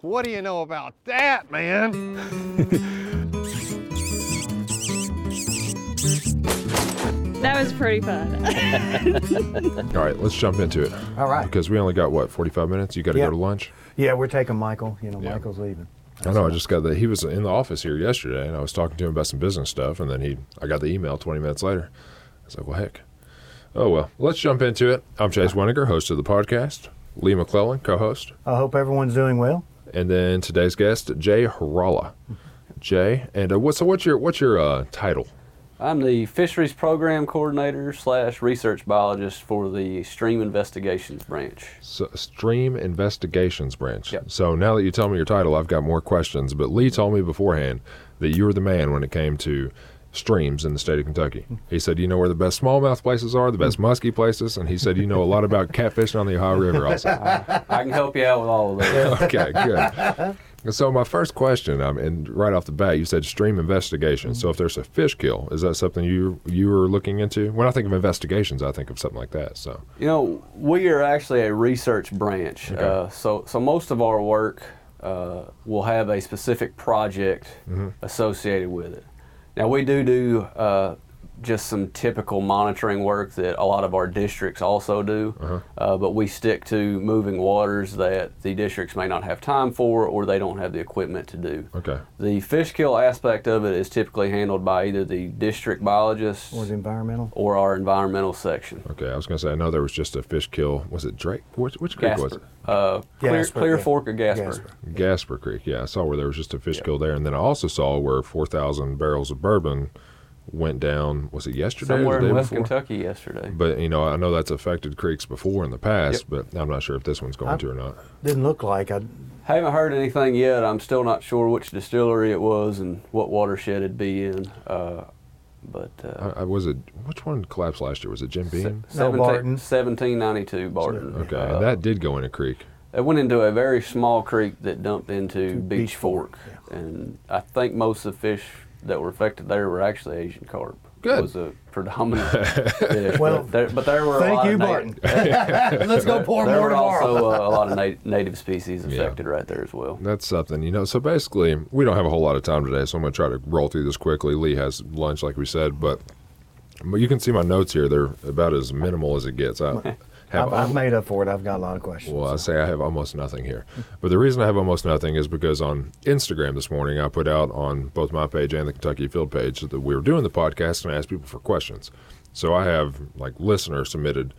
What do you know about that, man? That was pretty fun. All right, let's jump into it. All right. Because we only got what 45 minutes. You got to Yeah. go to lunch. Yeah, we're taking Michael. You know, Yeah. Michael's leaving. I know. I just got the. He was in the office here yesterday, and I was talking to him about some business stuff, and then he. I got the email 20 minutes later. I was like, well, heck. Oh well, let's jump into it. I'm Chase Weniger, host of the podcast. Lee McClellan, co-host, I hope everyone's doing well. And then today's guest, Jay Harala. Jay, and uh, what's so what's your what's your uh, title? I'm the fisheries program coordinator slash research biologist for the stream investigations branch. So, Stream Investigations Branch. Yep. So now that you tell me your title, I've got more questions. But Lee told me beforehand that you were the man when it came to streams in the state of Kentucky. He said you know where the best smallmouth places are, the best musky places, and he said you know a lot about catfishing on the Ohio River also. I can help you out with all of those. okay, good. So my first question, um, and right off the bat, you said stream investigation. So if there's a fish kill, is that something you you are looking into? When I think of investigations, I think of something like that. So You know, we are actually a research branch. Okay. Uh, so, so most of our work uh, will have a specific project associated with it. Now, we do do uh, just some typical monitoring work that a lot of our districts also do, uh, but we stick to moving waters that the districts may not have time for or they don't have the equipment to do. okay, The fish kill aspect of it is typically handled by either the district biologist Or the environmental. or our environmental section. okay. I was gonna say I know there was just a fish kill. Was it Drake? Which, which creek was it? Uh, Clear, Gasper, Clear yeah. Fork or Gasper. Gasper. Gasper Creek. Yeah, I saw where there was just a fish kill there, and then I also saw where 4,000 barrels of bourbon went down. Was it yesterday? or Somewhere the day in West before? Kentucky yesterday. But you know, I know that's affected creeks before in the past, but I'm not sure if this one's going I- to or not. Didn't look like I. Haven't heard anything yet. I'm still not sure which distillery it was and what watershed it'd be in. Uh, but uh, I, I was it. Which one collapsed last year? Was it Jim Beam? No, Barton. 1792 Barton. Okay, Uh, and that did go in a creek. It went into a very small creek that dumped into Beech, Beech Fork, Fork, and I think most of the fish that were affected there were actually Asian carp. Good. was a predominant fish. Well, but there, but there were a Thank lot you, of Barton. native, Let's go pour there more were tomorrow. also uh, a lot of nat- native species Yeah. affected right there as well. That's something, you know. So basically, we don't have a whole lot of time today, so I'm going to try to roll through this quickly. Lee has lunch, like we said, but, but you can see my notes here. They're about as minimal as it gets. I have I've, I've made up for it. I've got a lot of questions. Well, I say I have almost nothing here. But the reason I have almost nothing is because on Instagram this morning, I put out on both my page and the Kentucky Afield page that we were doing the podcast and I asked people for questions. So I have like listener submitted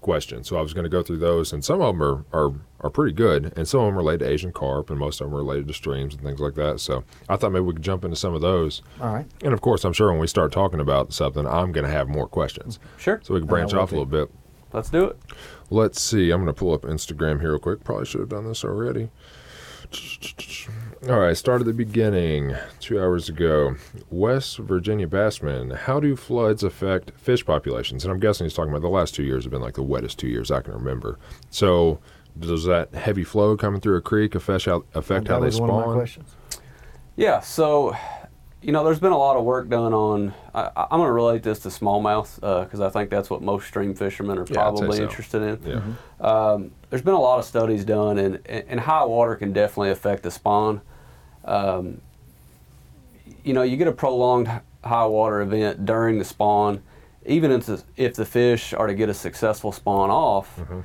questions. So I was going to go through those, and some of them are, are, are pretty good, and some of them relate to Asian carp, and most of them are related to streams and things like that. So I thought maybe we could jump into some of those. All right. And of course, I'm sure when we start talking about something, I'm going to have more questions. Sure, So we can branch off a little bit. Let's do it. Let's see. I'm going to pull up Instagram here real quick. Probably should have done this already. All right, start at the beginning. Two hours ago, West Virginia bassmen. How do floods affect fish populations? And I'm guessing he's talking about the last two years have been like the wettest two years I can remember. So, does that heavy flow coming through a creek affect how affect that how they was one of my spawn? questions. Yeah, so you know, there's been a lot of work done on. I, I'm going to relate this to smallmouth because I think that's what most stream fishermen are Yeah, probably so. interested in. Yeah. Um, there's been a lot of studies done, and, and high water can definitely affect the spawn. Um, you know, you get a prolonged high water event during the spawn, even if the, if the fish are to get a successful spawn off, Mm-hmm.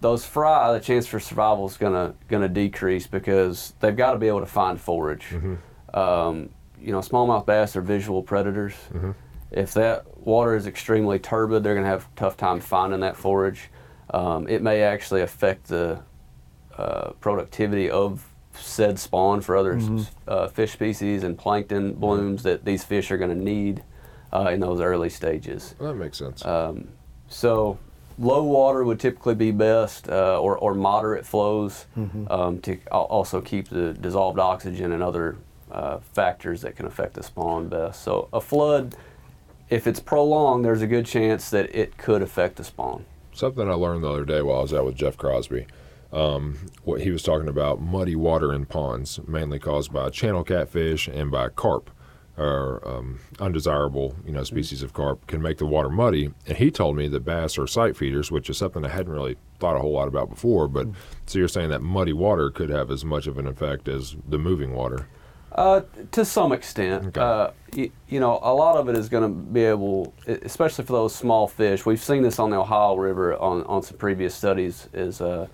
those fry, the chance for survival is gonna gonna decrease because they've got to be able to find forage. Mm-hmm. Um, you know, smallmouth bass are visual predators. Mm-hmm. If that water is extremely turbid, they're going to have a tough time finding that forage. Um, it may actually affect the uh, productivity of said spawn for other s- uh, fish species and plankton blooms that these fish are going to need uh, in those early stages. Well, that makes sense. Um, so low water would typically be best, uh, or, or moderate flows um, to also keep the dissolved oxygen and other uh, factors that can affect the spawn best. So a flood, if it's prolonged, there's a good chance that it could affect the spawn. Something I learned the other day while I was out with Jeff Crosby. Um, what he was talking about muddy water in ponds, mainly caused by channel catfish and by carp. or um, undesirable, you know, species of carp can make the water muddy. And he told me that bass are sight feeders, which is something I hadn't really thought a whole lot about before. But so you're saying that muddy water could have as much of an effect as the moving water. Uh, to some extent, Okay. uh, you, you know, a lot of it is going to be able, especially for those small fish. We've seen this on the Ohio River on, on some previous studies. Is uh,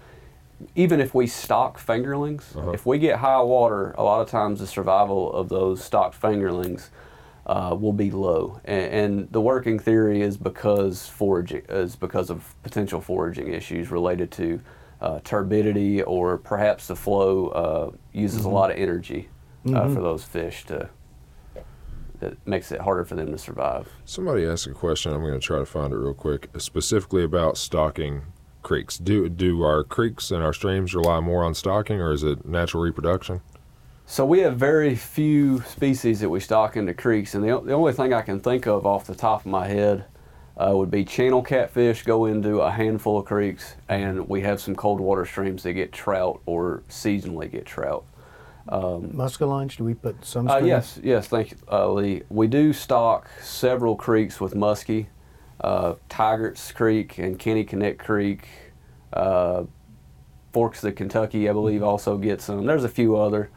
even if we stock fingerlings, if we get high water, a lot of times the survival of those stocked fingerlings uh, will be low. And, and the working theory is because foraging is because of potential foraging issues related to uh, turbidity or perhaps the flow uh, uses a lot of energy uh, for those fish to that makes it harder for them to survive. Somebody asked a question. I'm going to try to find it real quick, specifically about stocking creeks. Do do our creeks and our streams rely more on stocking, or is it natural reproduction? So we have very few species that we stock into creeks, and the, the only thing I can think of off the top of my head uh, would be channel catfish go into a handful of creeks, and we have some cold water streams that get trout or seasonally get trout. Muskellunge, do we put some Uh, yes, yes, thank you, uh, Lee. We do stock several creeks with muskie. Uh, Tygarts Creek and Kinniconick Creek. Uh, Forks of the Kentucky, I believe, also get some. There's a few other.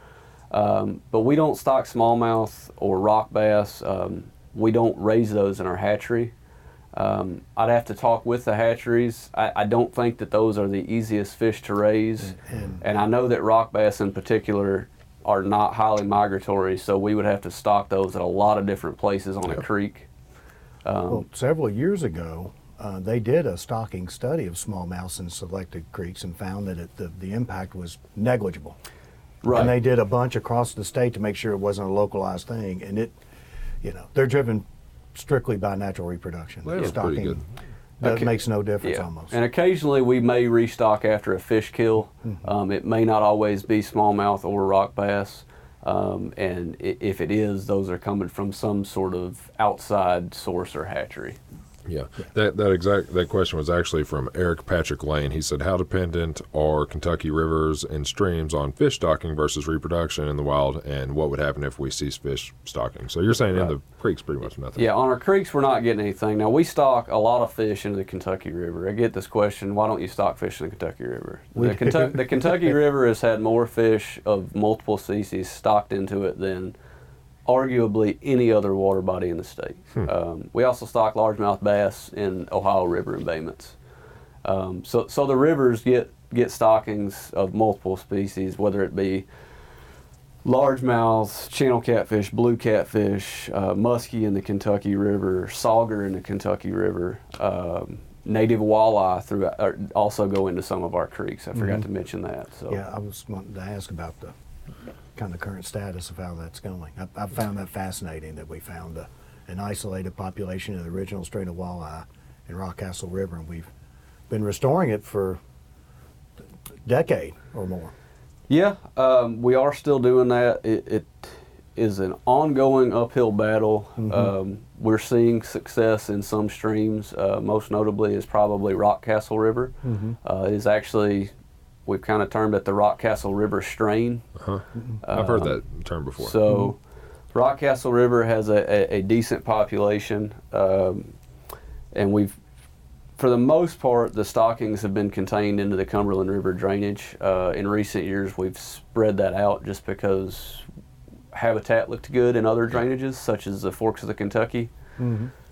Um, but we don't stock smallmouth or rock bass. Um, we don't raise those in our hatchery. Um, I'd have to talk with the hatcheries. I, I don't think that those are the easiest fish to raise. And- And I know that rock bass in particular are not highly migratory, so we would have to stock those at a lot of different places on a creek. Um, Well, several years ago, uh, they did a stocking study of smallmouths in selected creeks and found that it, the, the impact was negligible. right. And they did a bunch across the state to make sure it wasn't a localized thing. And it, you know, they're driven strictly by natural reproduction. They were pretty good. That Okay. makes no difference yeah. almost. And occasionally we may restock after a fish kill. Mm-hmm. Um, it may not always be smallmouth or rock bass. Um, and if it is, those are coming from some sort of outside source or hatchery. Yeah, that that exact that question was actually from Eric Patrick Lane. He said, "How dependent are Kentucky rivers and streams on fish stocking versus reproduction in the wild, and what would happen if we cease fish stocking?" So you're saying in the creeks, pretty much nothing. Yeah, on our creeks, we're not getting anything. Now, we stock a lot of fish into the Kentucky River. I get this question why don't you stock fish in the Kentucky River? The, do. Kentucky, the Kentucky River has had more fish of multiple species stocked into it than arguably any other water body in the state. Um, we also stock largemouth bass in Ohio River embayments. Um, so, so the rivers get, get stockings of multiple species, whether it be largemouth, channel catfish, blue catfish, uh, muskie in the Kentucky River, sauger in the Kentucky River, um, native walleye through, or also go into some of our creeks. I forgot to mention that. So yeah, I was wanting to ask about the kind of current status of how that's going. I, I found that fascinating that we found a, an isolated population of the original strain of walleye in Rockcastle River, and we've been restoring it for a decade or more. Yeah, um, we are still doing that. It, it is an ongoing uphill battle. Um, we're seeing success in some streams. Uh, most notably is probably Rockcastle River. Uh, it is actually we've kind of termed it the Rockcastle River strain. Uh-huh. I've heard that term before. So, Rockcastle River has a, a, a decent population, um, and we've, for the most part, the stockings have been contained into the Cumberland River drainage. Uh, in recent years, we've spread that out just because habitat looked good in other drainages, such as the Forks of the Kentucky.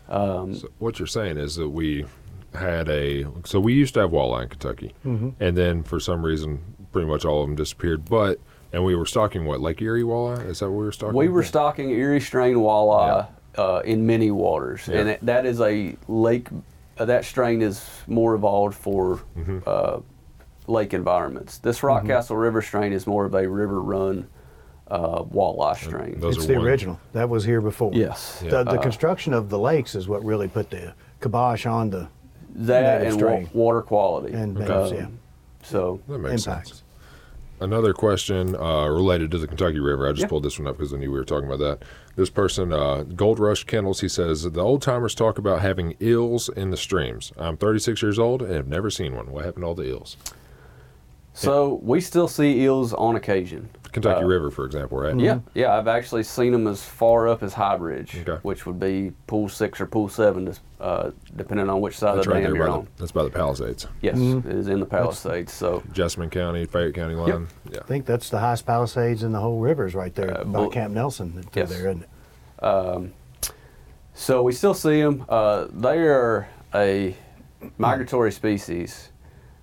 Um, So what you're saying is that we had a so we used to have walleye in Kentucky, and then for some reason, pretty much all of them disappeared. But and we were stocking what Lake Erie walleye? Is that what we were stocking? We were stocking Erie strain walleye uh, in many waters, and it, that is a lake. Uh, that strain is more evolved for Mm-hmm. uh, lake environments. This Rockcastle River strain is more of a river run uh, walleye strain. those it's are the one- original. That was here before. Yes, Yeah. The, the construction of the lakes is what really put the kibosh on the that native and wa- water quality. And Um, yeah. So That makes impacts. sense. Another question uh, related to the Kentucky River. I just Yeah. pulled this one up because I knew we were talking about that. This person, uh, Gold Rush Kennels, he says the old timers talk about having eels in the streams. I'm 36 years old and have never seen one. What happened to all the eels? So we still see eels on occasion. Kentucky River, for example, right? Yeah, yeah. I've actually seen them as far up as High Bridge, Okay. which would be pool six or pool seven, uh, depending on which side That's of the right dam there you're by on. the, that's by the Palisades. Yes, it is in the Palisades. So Jessamine County, Fayette County line. Yeah. I think that's the highest Palisades in the whole rivers right there Uh, by Bull- Camp Nelson. Through Yes. there, isn't it? So we still see them. Uh, they are a migratory species.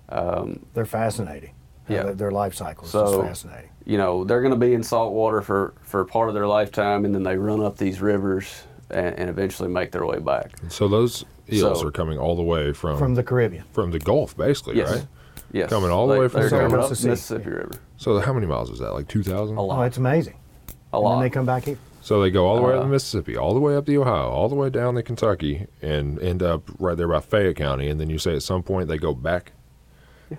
They're fascinating. Yeah. their, their life cycle is So- just fascinating. You know, they're going to be in salt water for, for part of their lifetime, and then they run up these rivers and, and eventually make their way back. So those eels So- are coming all the way from From the Caribbean. from the Gulf, basically, Yes. right? Yes. Coming all the way from the coming up Mississippi. Mississippi River. So how many miles is that? Like two thousand? A lot. Oh, it's amazing. A And lot. then they come back here. So they go all the way up Uh, the Mississippi, all the way up the Ohio, all the way down the Kentucky, and end up right there by Fayette County. And then you say at some point they go back.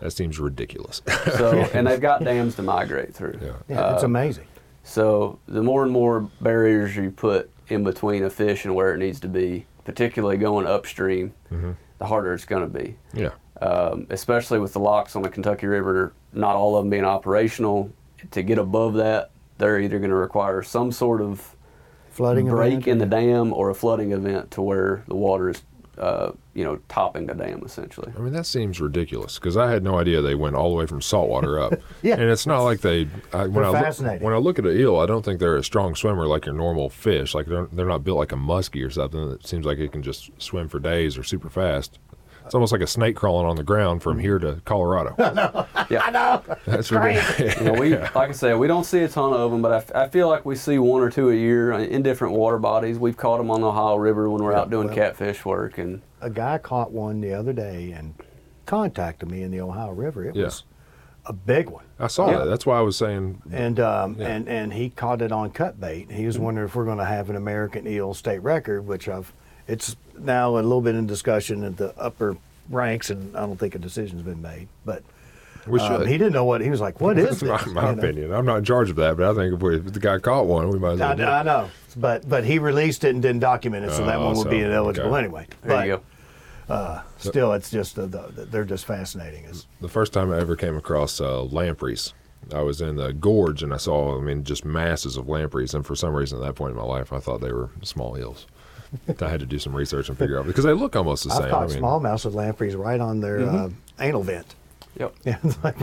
That seems ridiculous. So, and they've got dams to migrate through. yeah. Yeah, it's Uh, amazing. So the more and more barriers you put in between a fish and where it needs to be, particularly going upstream, the harder it's going to be. Yeah. Um, especially with the locks on the Kentucky River, not all of them being operational. To get above that, they're either going to require some sort of Flooding break event. in the dam or a flooding event to where the water is, uh, you know, topping the dam essentially. I mean, that seems ridiculous because I had no idea they went all the way from saltwater up. Yeah. And it's not like they. I, when They're I look, fascinating. when I look at an eel, I don't think they're a strong swimmer like your normal fish. Like they're they're not built like a muskie or something that seems like it can just swim for days or super fast. It's almost like a snake crawling on the ground from here to Colorado. Yeah. I know. That's ridiculous. You know, we like I said, we don't see a ton of them, but I f- I, feel like we see one or two a year in different water bodies. We've caught them on the Ohio River when we're out doing well- catfish work, and A guy caught one the other day and contacted me in the Ohio River. It Yeah. was a big one. I saw Yeah. that. That's why I was saying. And um, Yeah. and and he caught it on cut bait. He was wondering if we're going to have an American eel state record, which I've. It's now a little bit in discussion at the upper ranks, and I don't think a decision's been made. But We um, he didn't know what he was like. What is this? my, my You know? opinion. I'm not in charge of that, but I think if, we, if the guy caught one, we might as well. I, do it. I know, but but he released it and didn't document it, so that Oh, one would be ineligible okay. anyway. there but you go. still, it's just uh, the, they're just fascinating. It's, The first time I ever came across uh, lampreys, I was in the gorge and I saw, I mean, just masses of lampreys. And for some reason, at that point in my life, I thought they were small eels. I had to do some research and figure out because they look almost the I've same. caught I mean, smallmouth with lampreys right on their uh, anal vent. Yep. Yeah, like,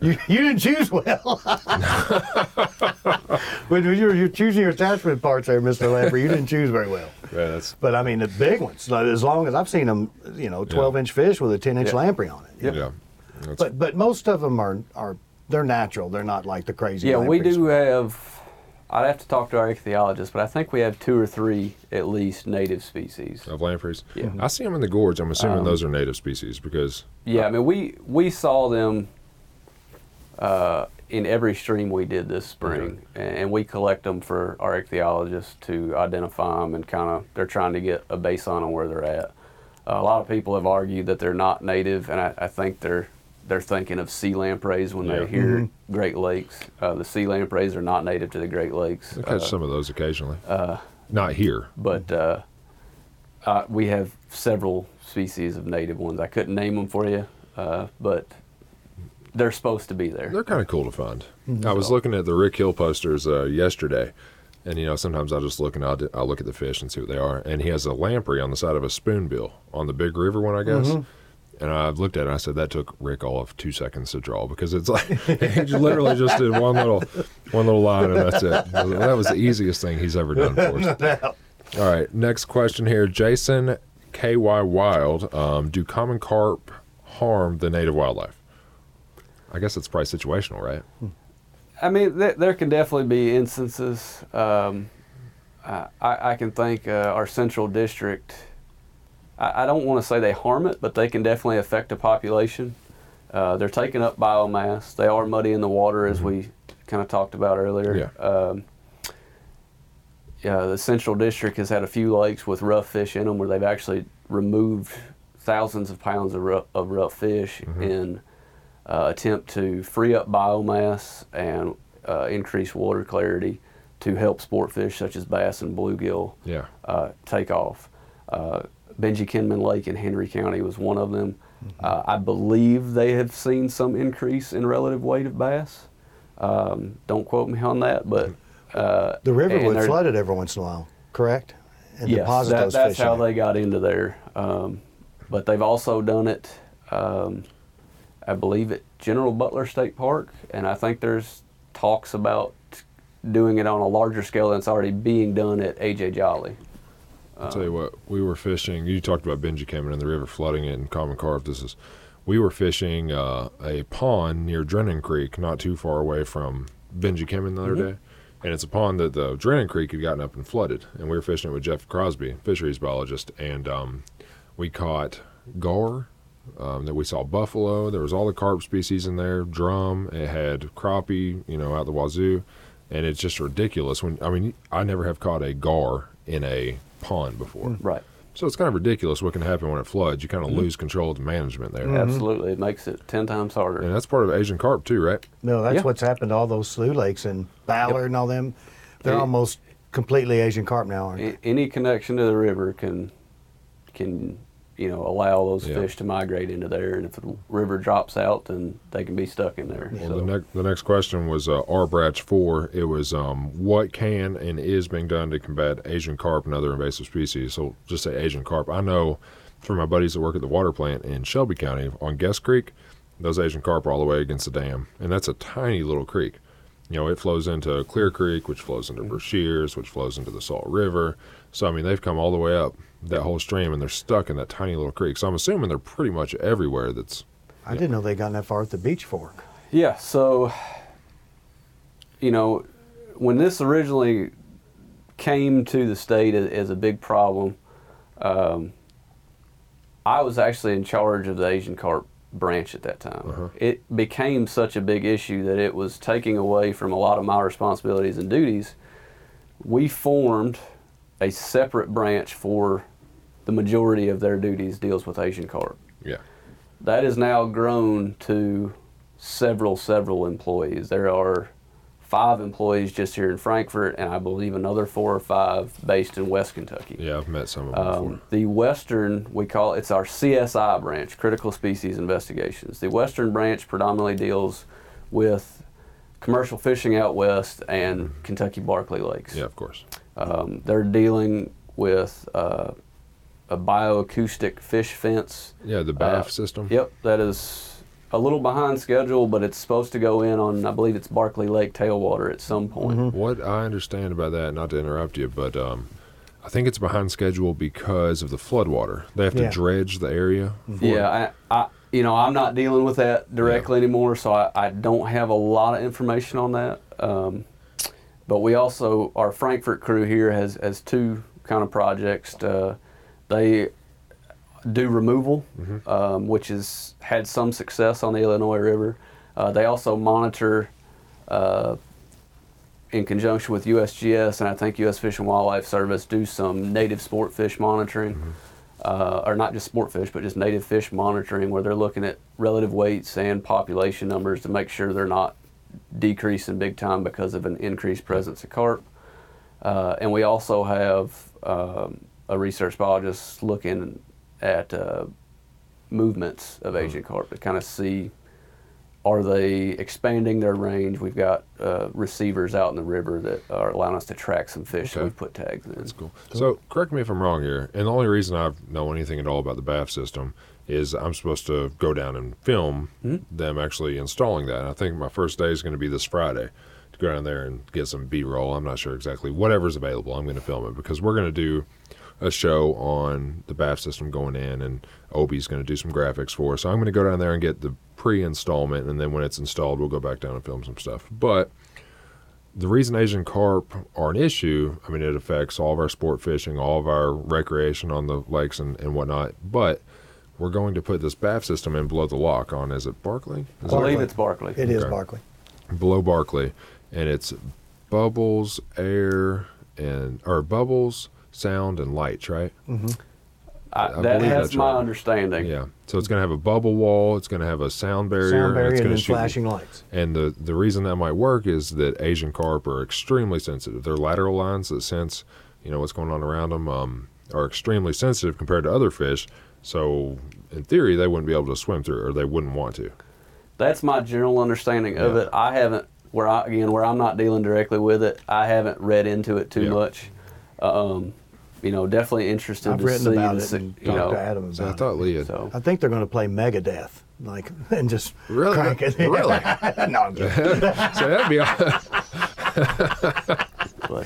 you, you didn't choose well. when you're, you're choosing your attachment parts there, Mr. Lamprey, you didn't choose very well. yeah, that's But I mean, the big ones, like, as long as I've seen them, you know, 12 inch fish with a 10 inch Yeah. lamprey on it. yeah. That's, But but most of them are, are they're natural. They're not like the crazy Yeah, we lampreys. do have. I'd have to talk to our ichthyologist, but I think we have two or three at least native species. of lampreys. Yeah. I see them in the gorge. I'm assuming Um, those are native species because Yeah, I mean we we saw them uh, in every stream we did this spring, and, and we collect them for our ichthyologists to identify them and kind of they're trying to get a baseline on where they're at. Uh, a lot of people have argued that they're not native, and I, I think they're they're thinking of sea lampreys when Yeah. they hear Great Lakes. Uh, the sea lampreys are not native to the Great Lakes. I catch Uh, some of those occasionally. Not here. but uh, uh, we have several species of native ones. I couldn't name them for you, uh, but they're supposed to be there. They're kind of cool to find. I was looking at the Rick Hill posters uh, yesterday, and you know sometimes I'll just look and I'll, I'll look at the fish and see what they are. And he has a lamprey on the side of a spoonbill on the big river one, I guess. And I looked at it and I said that took Rick all of two seconds to draw because it's like he literally just did one little one little line and that's it. That was the easiest thing he's ever done for us. All right, next question here, Jason KY Wild. Um, do common carp harm the native wildlife? I guess it's probably situational, right? I mean, th- there can definitely be instances. Um, I, I I can think uh, our central district. I, I don't want to say they harm it, but they can definitely affect a population. Uh, they're taking up biomass. They are muddy in the water, as we kind of talked about earlier. Yeah. Um, yeah, the central district has had a few lakes with rough fish in them where they've actually removed thousands of pounds of rough, of rough fish in uh, attempt to free up biomass and uh, increase water clarity to help sport fish such as bass and bluegill Yeah. uh, take off. Benjy Kinman Lake in Henry County was one of them. Uh, I believe they have seen some increase in relative weight of bass. Um, don't quote me on that, but uh, The river would flood it every once in a while, correct? And yes, deposit that, those that's fish how they got into there. Um, but they've also done it, um, I believe, at General Butler State Park, and I think there's talks about doing it on a larger scale than it's already being done at AJ Jolly. I'll tell you what, we were fishing. You talked about Benjy coming in the river, flooding it, and common carp. This is, we were fishing uh, a pond near Drennon Creek, not too far away from Benjy Kinman the other day. And it's a pond that the Drennon Creek had gotten up and flooded. And we were fishing it with Jeff Crosby, fisheries biologist, and um, we caught gar. Um, that we saw buffalo. There was all the carp species in there. Drum. It had crappie, you know, out the wazoo, and it's just ridiculous. When I mean, I never have caught a gar in a pond before. Hmm. Right. So it's kind of ridiculous what can happen when it floods. You kind of hmm. lose control of the management there. Absolutely, it makes it ten times harder. And that's part of Asian carp too, right? No, that's Yeah. what's happened to all those slough lakes and Ballard and all them. They're Yeah. almost completely Asian carp now, aren't they? Any connection to the river can can you know allow those Yeah. fish to migrate into there, and if the river drops out, then they can be stuck in there. Well, So- the next the next question was uh, R Bratch four. It was um, what can and is being done to combat Asian carp and other invasive species. So just say Asian carp. I know from my buddies that work at the water plant in Shelby County on Guist Creek, those Asian carp are all the way against the dam, and that's a tiny little creek. You know, it flows into Clear Creek, which flows into Brashears, which flows into the Salt River. So I mean, they've come all the way up that whole stream, and they're stuck in that tiny little creek. So I'm assuming they're pretty much everywhere. That's I didn't know they got that far at the beach fork. Yeah, so you know, when this originally came to the state as, as a big problem, um, I was actually in charge of the Asian carp branch at that time. It became such a big issue that it was taking away from a lot of my responsibilities and duties. We formed a separate branch for the majority of their duties deals with Asian carp yeah. that has now grown to several several employees there are five employees just here in frankfort and i believe another four or five based in west kentucky Yeah, I've met some of them before. um, the western we call it's our csi branch critical species investigations the western branch predominantly deals with commercial fishing out west and kentucky barkley lakes Yeah, of course. um, they're dealing with uh, a bioacoustic fish fence Yeah, the BAF uh, system. Yep, that is a little behind schedule, but it's supposed to go in on, I believe it's Barkley Lake tailwater at some point. What I understand about that, not to interrupt you, but um, I think it's behind schedule because of the floodwater. They have to Yeah. dredge the area. Yeah, I, I, you know, I'm not dealing with that directly anymore, so I, I don't have a lot of information on that. Um, but we also, our Frankfort crew here has, has two kind of projects. Uh, they do removal, um, which has had some success on the Illinois River. Uh, they also monitor uh, in conjunction with USGS and I think U.S. Fish and Wildlife Service do some native sport fish monitoring, uh, or not just sport fish, but just native fish monitoring, where they're looking at relative weights and population numbers to make sure they're not decreasing big time because of an increased presence of carp. Uh, and we also have um, a research biologist looking at uh, movements of Asian carp to kind of see are they expanding their range? We've got uh, receivers out in the river that are allowing us to track some fish, Okay. we've put tags in. That's cool. So, correct me if I'm wrong here. And the only reason I know anything at all about the BAF system is I'm supposed to go down and film them actually installing that. And I think my first day is going to be this Friday to go down there and get some B-roll. I'm not sure exactly whatever's available. I'm going to film it because we're going to do a show on the BAF system going in, and Obi's going to do some graphics for us. So I'm going to go down there and get the pre-installment, and then when it's installed, we'll go back down and film some stuff. But the reason Asian carp are an issue, I mean, it affects all of our sport fishing, all of our recreation on the lakes and, and whatnot. But we're going to put this BAF system in below the lock on, is it Barkley? Is I believe Barkley. it's Barkley. It is Okay. Barkley. below Barkley, and it's bubbles, air, and or bubbles, sound, and lights, right? I, I that believe has that's my right. understanding. Yeah. So it's going to have a bubble wall. It's going to have a sound barrier. Sound and barrier it's and then shoot- flashing lights. And the the reason that might work is that Asian carp are extremely sensitive. Their lateral lines that sense, you know, what's going on around them, um, are extremely sensitive compared to other fish. So in theory, they wouldn't be able to swim through, or they wouldn't want to. That's my general understanding of Yeah. it. I haven't where I again where I'm not dealing directly with it, I haven't read into it too Yeah. much. Um, you know, definitely interested I've to written see about it si- and you know. to Adam So I thought it. Lee. So I think they're going to play Megadeth, like, and just Really? crank it. Really? no, I'm kidding. so that'd be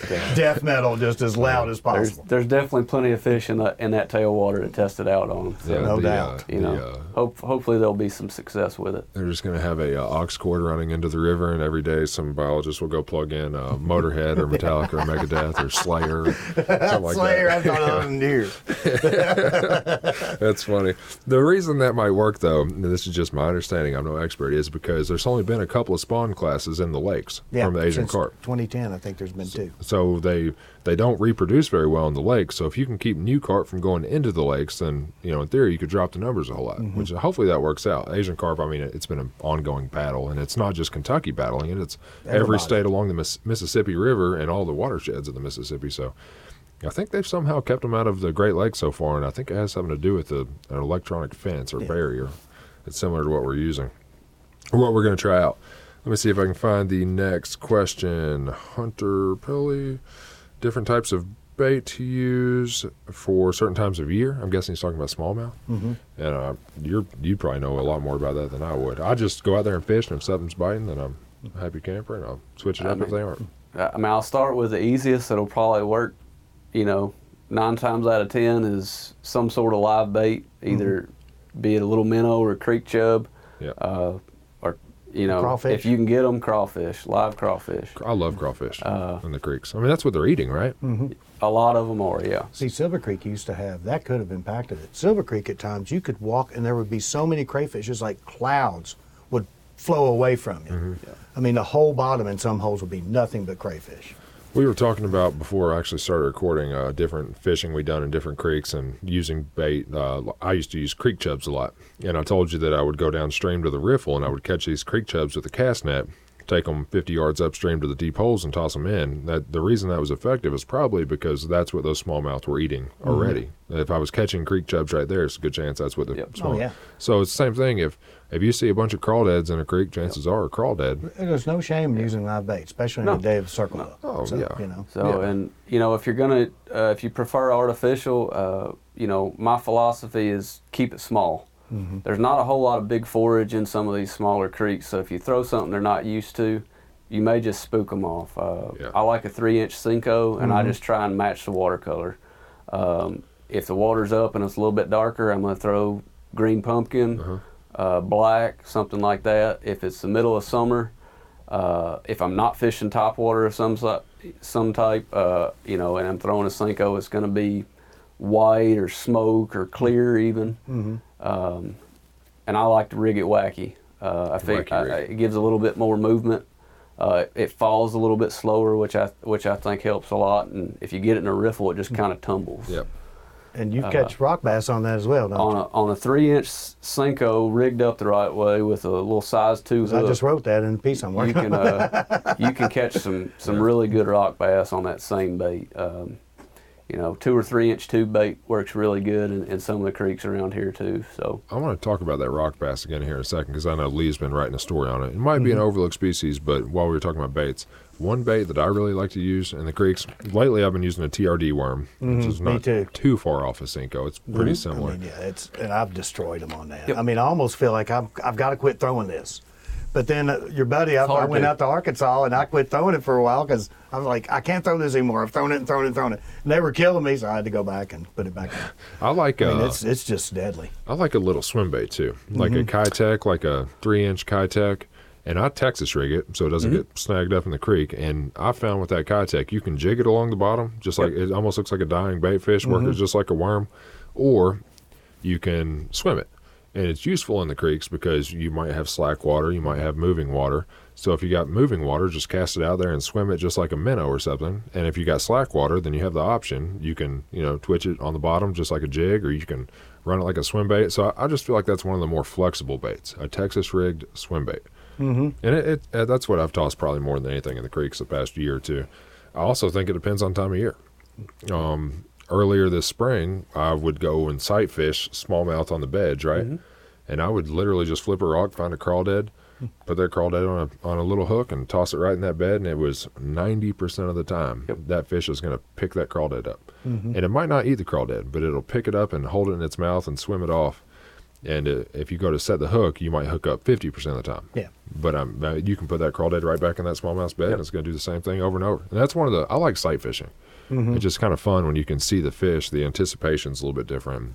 but, uh, death metal just as loud as possible. there's definitely plenty of fish in that in that tailwater to test it out on. So, yeah, No the, doubt. Uh, you the, know, uh, hope hopefully there'll be some success with it. They're just going to have a uh, ox cord running into the river, and every day some biologist will go plug in uh, Motorhead or Metallica or Megadeth or Slayer, something like Slayer, that. I've thought of in years. That's funny. The reason that might work, though, and this is just my understanding, I'm no expert, is because there's only been a couple of spawn classes in the lakes Yeah, from the Asian since carp. 2010, I think there's been two. So they they don't reproduce very well in the lakes. So if you can keep new carp from going into the lakes, then you know in theory you could drop the numbers a whole lot. Which mm-hmm. hopefully that works out. Asian carp, I mean, it's been an ongoing battle, and it's not just Kentucky battling it. It's every state along the Miss- Mississippi River and all the watersheds of the Mississippi. So. I think they've somehow kept them out of the Great Lakes so far, and I think it has something to do with the, an electronic fence or Yeah. barrier. It's similar to what we're using, or what we're going to try out. Let me see if I can find the next question. Hunter Pilly, different types of bait to use for certain times of year. I'm guessing he's talking about smallmouth. Mm-hmm. And uh, you're you probably know a lot more about that than I would. I just go out there and fish, and if something's biting, then I'm a happy camper, and I'll switch it I up if they aren't. I mean, I'll start with the easiest. It'll probably work. You know, nine times out of ten is some sort of live bait, either be it a little minnow or a creek chub, Yeah, uh, you know, Crawfish. if you can get them, crawfish, live crawfish. I love crawfish Uh, in the creeks. I mean, that's what they're eating, right? A lot of them are, yeah. See, Silver Creek used to have that could have impacted it. Silver Creek at times you could walk and there would be so many crayfish, just like clouds would flow away from you. I mean, the whole bottom in some holes would be nothing but crayfish. We were talking about before I actually started recording uh, different fishing we done in different creeks and using bait. Uh, I used to use creek chubs a lot, and I told you that I would go downstream to the riffle and I would catch these creek chubs with a cast net, take them 50 yards upstream to the deep holes and toss them in. That the reason that was effective is probably because that's what those smallmouth were eating already. If I was catching creek chubs right there, it's a good chance that's what the Yep. small. Oh, yeah. So it's the same thing. If if you see a bunch of crawdads in a creek, chances are a crawdad. There's no shame in using live bait, especially No. in the day of circle hook. Oh, So, yeah. You know, So, Yeah. and you know, if you're gonna, uh, if you prefer artificial, uh, you know, my philosophy is keep it small. There's not a whole lot of big forage in some of these smaller creeks, so if you throw something they're not used to, you may just spook them off. Uh, Yeah. I like a three-inch Senko, and I just try and match the watercolor. Um, if the water's up and it's a little bit darker, I'm gonna throw green pumpkin, uh, black, something like that. If it's the middle of summer, uh, if I'm not fishing top water of some some type, uh, you know, and I'm throwing a Senko, it's going to be white or smoke or clear even. Um, and I like to rig it wacky. Uh, I think Wacky I, it gives a little bit more movement. Uh, it falls a little bit slower, which I which I think helps a lot. And if you get it in a riffle, it just kind of tumbles. Yep. and you catch rock bass on that as well, don't On you? a on a three inch Senko rigged up the right way with a little size two 'Cause I just wrote that in a piece I'm you working can on. uh, you can catch some some really good rock bass on that same bait. Um, you know, two or three inch tube bait works really good in, in some of the creeks around here too. So I want to talk about that rock bass again here in a second because I know Lee's been writing a story on it. It might be an mm-hmm. overlooked species, but while we were talking about baits, one bait that I really like to use in the creeks lately, I've been using a TRD worm, which mm-hmm, is not too. far off of Senko. It's pretty mm-hmm. I similar. mean, yeah, it's and I've destroyed them on that. Yep. I mean, I almost feel like I've I've got to quit throwing this. But then uh, your buddy, I, I went to. out to Arkansas and I quit throwing it for a while because I was like, I can't throw this anymore. I've thrown it and thrown it and thrown it. And they were killing me, so I had to go back and put it back. in. I like I mean, uh, it's it's just deadly. I like a little swim bait too, like Mm-hmm. a Keitech, like a three inch Keitech, and I Texas rig it so it doesn't Mm-hmm. get snagged up in the creek. And I found with that Keitech, you can jig it along the bottom, just like it almost looks like a dying bait fish, Mm-hmm. working just like a worm, or you can swim it. And it's useful in the creeks because you might have slack water, you might have moving water. So if you got moving water, just cast it out there and swim it just like a minnow or something. And if you got slack water, then you have the option. You can, you know, twitch it on the bottom just like a jig, or you can run it like a swim bait. So I, I just feel like that's one of the more flexible baits, a Texas rigged swim bait. Mm-hmm. And it, it uh, that's what I've tossed probably more than anything in the creeks the past year or two. I also think it depends on time of year. Um, earlier this spring, I would go and sight fish smallmouth on the beds, right? And I would literally just flip a rock, find a crawdad, put that crawdad on a on a little hook and toss it right in that bed, and it was ninety percent of the time Yep. that fish is going to pick that crawdad up, and it might not eat the crawdad, but it'll pick it up and hold it in its mouth and swim it off. And uh, if you go to set the hook, you might hook up fifty percent of the time. Yeah. But um, you can put that crawdad right back in that smallmouth bed, and it's going to do the same thing over and over. And that's one of the I like sight fishing. It's just kind of fun when you can see the fish. The anticipation's a little bit different.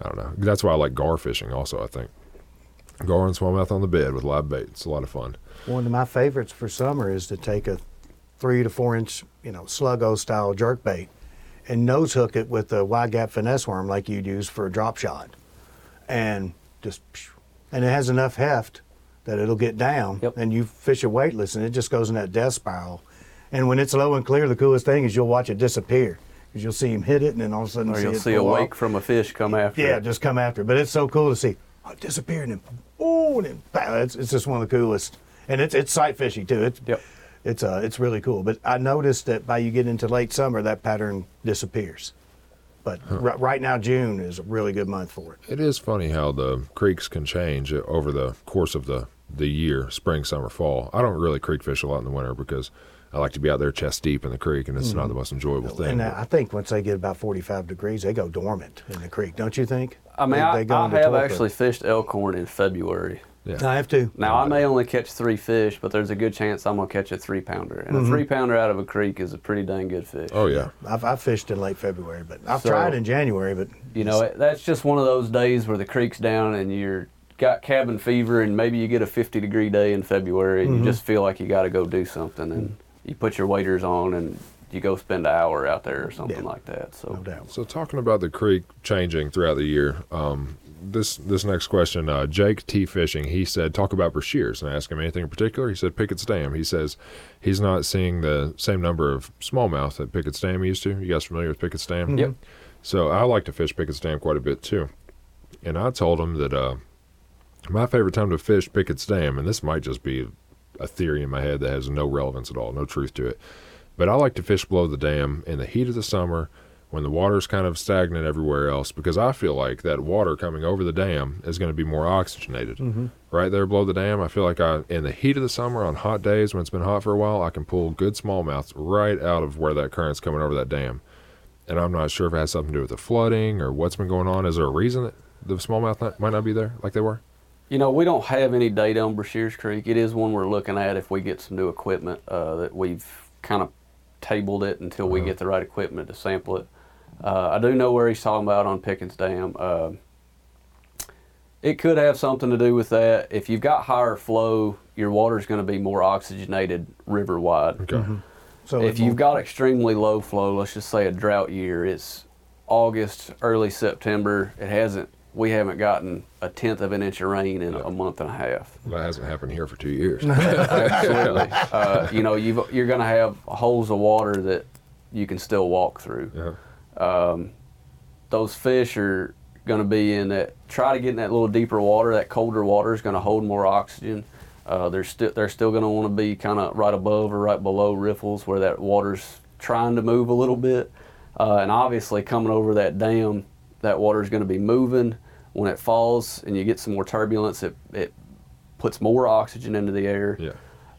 I don't know. That's why I like gar fishing. Also, I think gar and smallmouth on the bed with live bait. It's a lot of fun. One of my favorites for summer is to take a three to four inch, you know, sluggo style jerk bait and nose hook it with a wide gap finesse worm like you'd use for a drop shot. And just, and it has enough heft that it'll get down Yep. and you fish it weightless and it just goes in that death spiral. And when it's low and clear, the coolest thing is you'll watch it disappear because you'll see him hit it and then all of a sudden Or see you'll it see a pull off. wake from a fish come after. Yeah, it. just come after. it. But it's so cool to see. Oh, it disappeared and then, oh, and then pow, it's, it's just one of the coolest. And it's it's sight fishing too. It's Yep. it's uh it's really cool. But I noticed that by you get into late summer, that pattern disappears. But ri- right now, June is a really good month for it. It is funny how the creeks can change over the course of the the year, spring, summer, fall. I don't really creek fish a lot in the winter because I like to be out there chest deep in the creek, and it's not the most enjoyable thing. And I think once they get about 45 degrees, they go dormant in the creek, don't you think? I mean, They- I, they go I into have torpor. actually fished elkhorn in February. yeah. I have to. Now I may only catch three fish, but there's a good chance I'm gonna catch a three pounder. And Mm-hmm. a three pounder out of a creek is a pretty dang good fish. Oh yeah. I've, I've fished in late February, but I've So- tried in January. But You know, it, that's just one of those days where the creek's down and you're got cabin fever, and maybe you get a 50 degree day in February, and Mm-hmm. you just feel like you got to go do something, and you put your waders on and you go spend an hour out there or something Yeah. like that. So no doubt. So talking about the creek changing throughout the year, um, this this next question, uh, Jake T Fishing, he said talk about Brashears, and I asked him anything in particular. He said Pickett's Dam. He says he's not seeing the same number of smallmouth that Pickett's Dam used to. You guys familiar with Pickett's Dam? Yep. So I like to fish Pickett's Dam quite a bit too, and I told him that uh, my favorite time to fish Pickett's Dam, and this might just be a theory in my head that has no relevance at all, no truth to it. But I like to fish below the dam in the heat of the summer when the water's kind of stagnant everywhere else because I feel like that water coming over the dam is going to be more oxygenated. Mm-hmm. Right there below the dam, I feel like I in the heat of the summer on hot days when it's been hot for a while, I can pull good smallmouths right out of where that current's coming over that dam. And I'm not sure if it has something to do with the flooding or what's been going on. Is there a reason that the smallmouth not, might not be there like they were? You know, we don't have any data on Brashears Creek. It is one we're looking at if we get some new equipment uh, that we've kind of tabled it until we get the right equipment to sample it. Uh, I do know where he's talking about on Pickens Dam. Uh, it could have something to do with that. If you've got higher flow, your water is going to be more oxygenated river wide. Okay. So If you've got extremely low flow, let's just say a drought year, it's August, early September. It hasn't. We haven't gotten a tenth of an inch of rain in a month and a half. That hasn't happened here for two years. Absolutely. uh, you know, you've, you're going to have holes of water that you can still walk through. yeah. Those fish are going to be in that. Try to get in that little deeper water. That colder water is going to hold more oxygen. Uh, they're still they're still going to want to be kind of right above or right below riffles where that water's trying to move a little bit. Uh, and obviously, coming over that dam, that water is going to be moving. When it falls and you get some more turbulence, it, it puts more oxygen into the air. Yeah.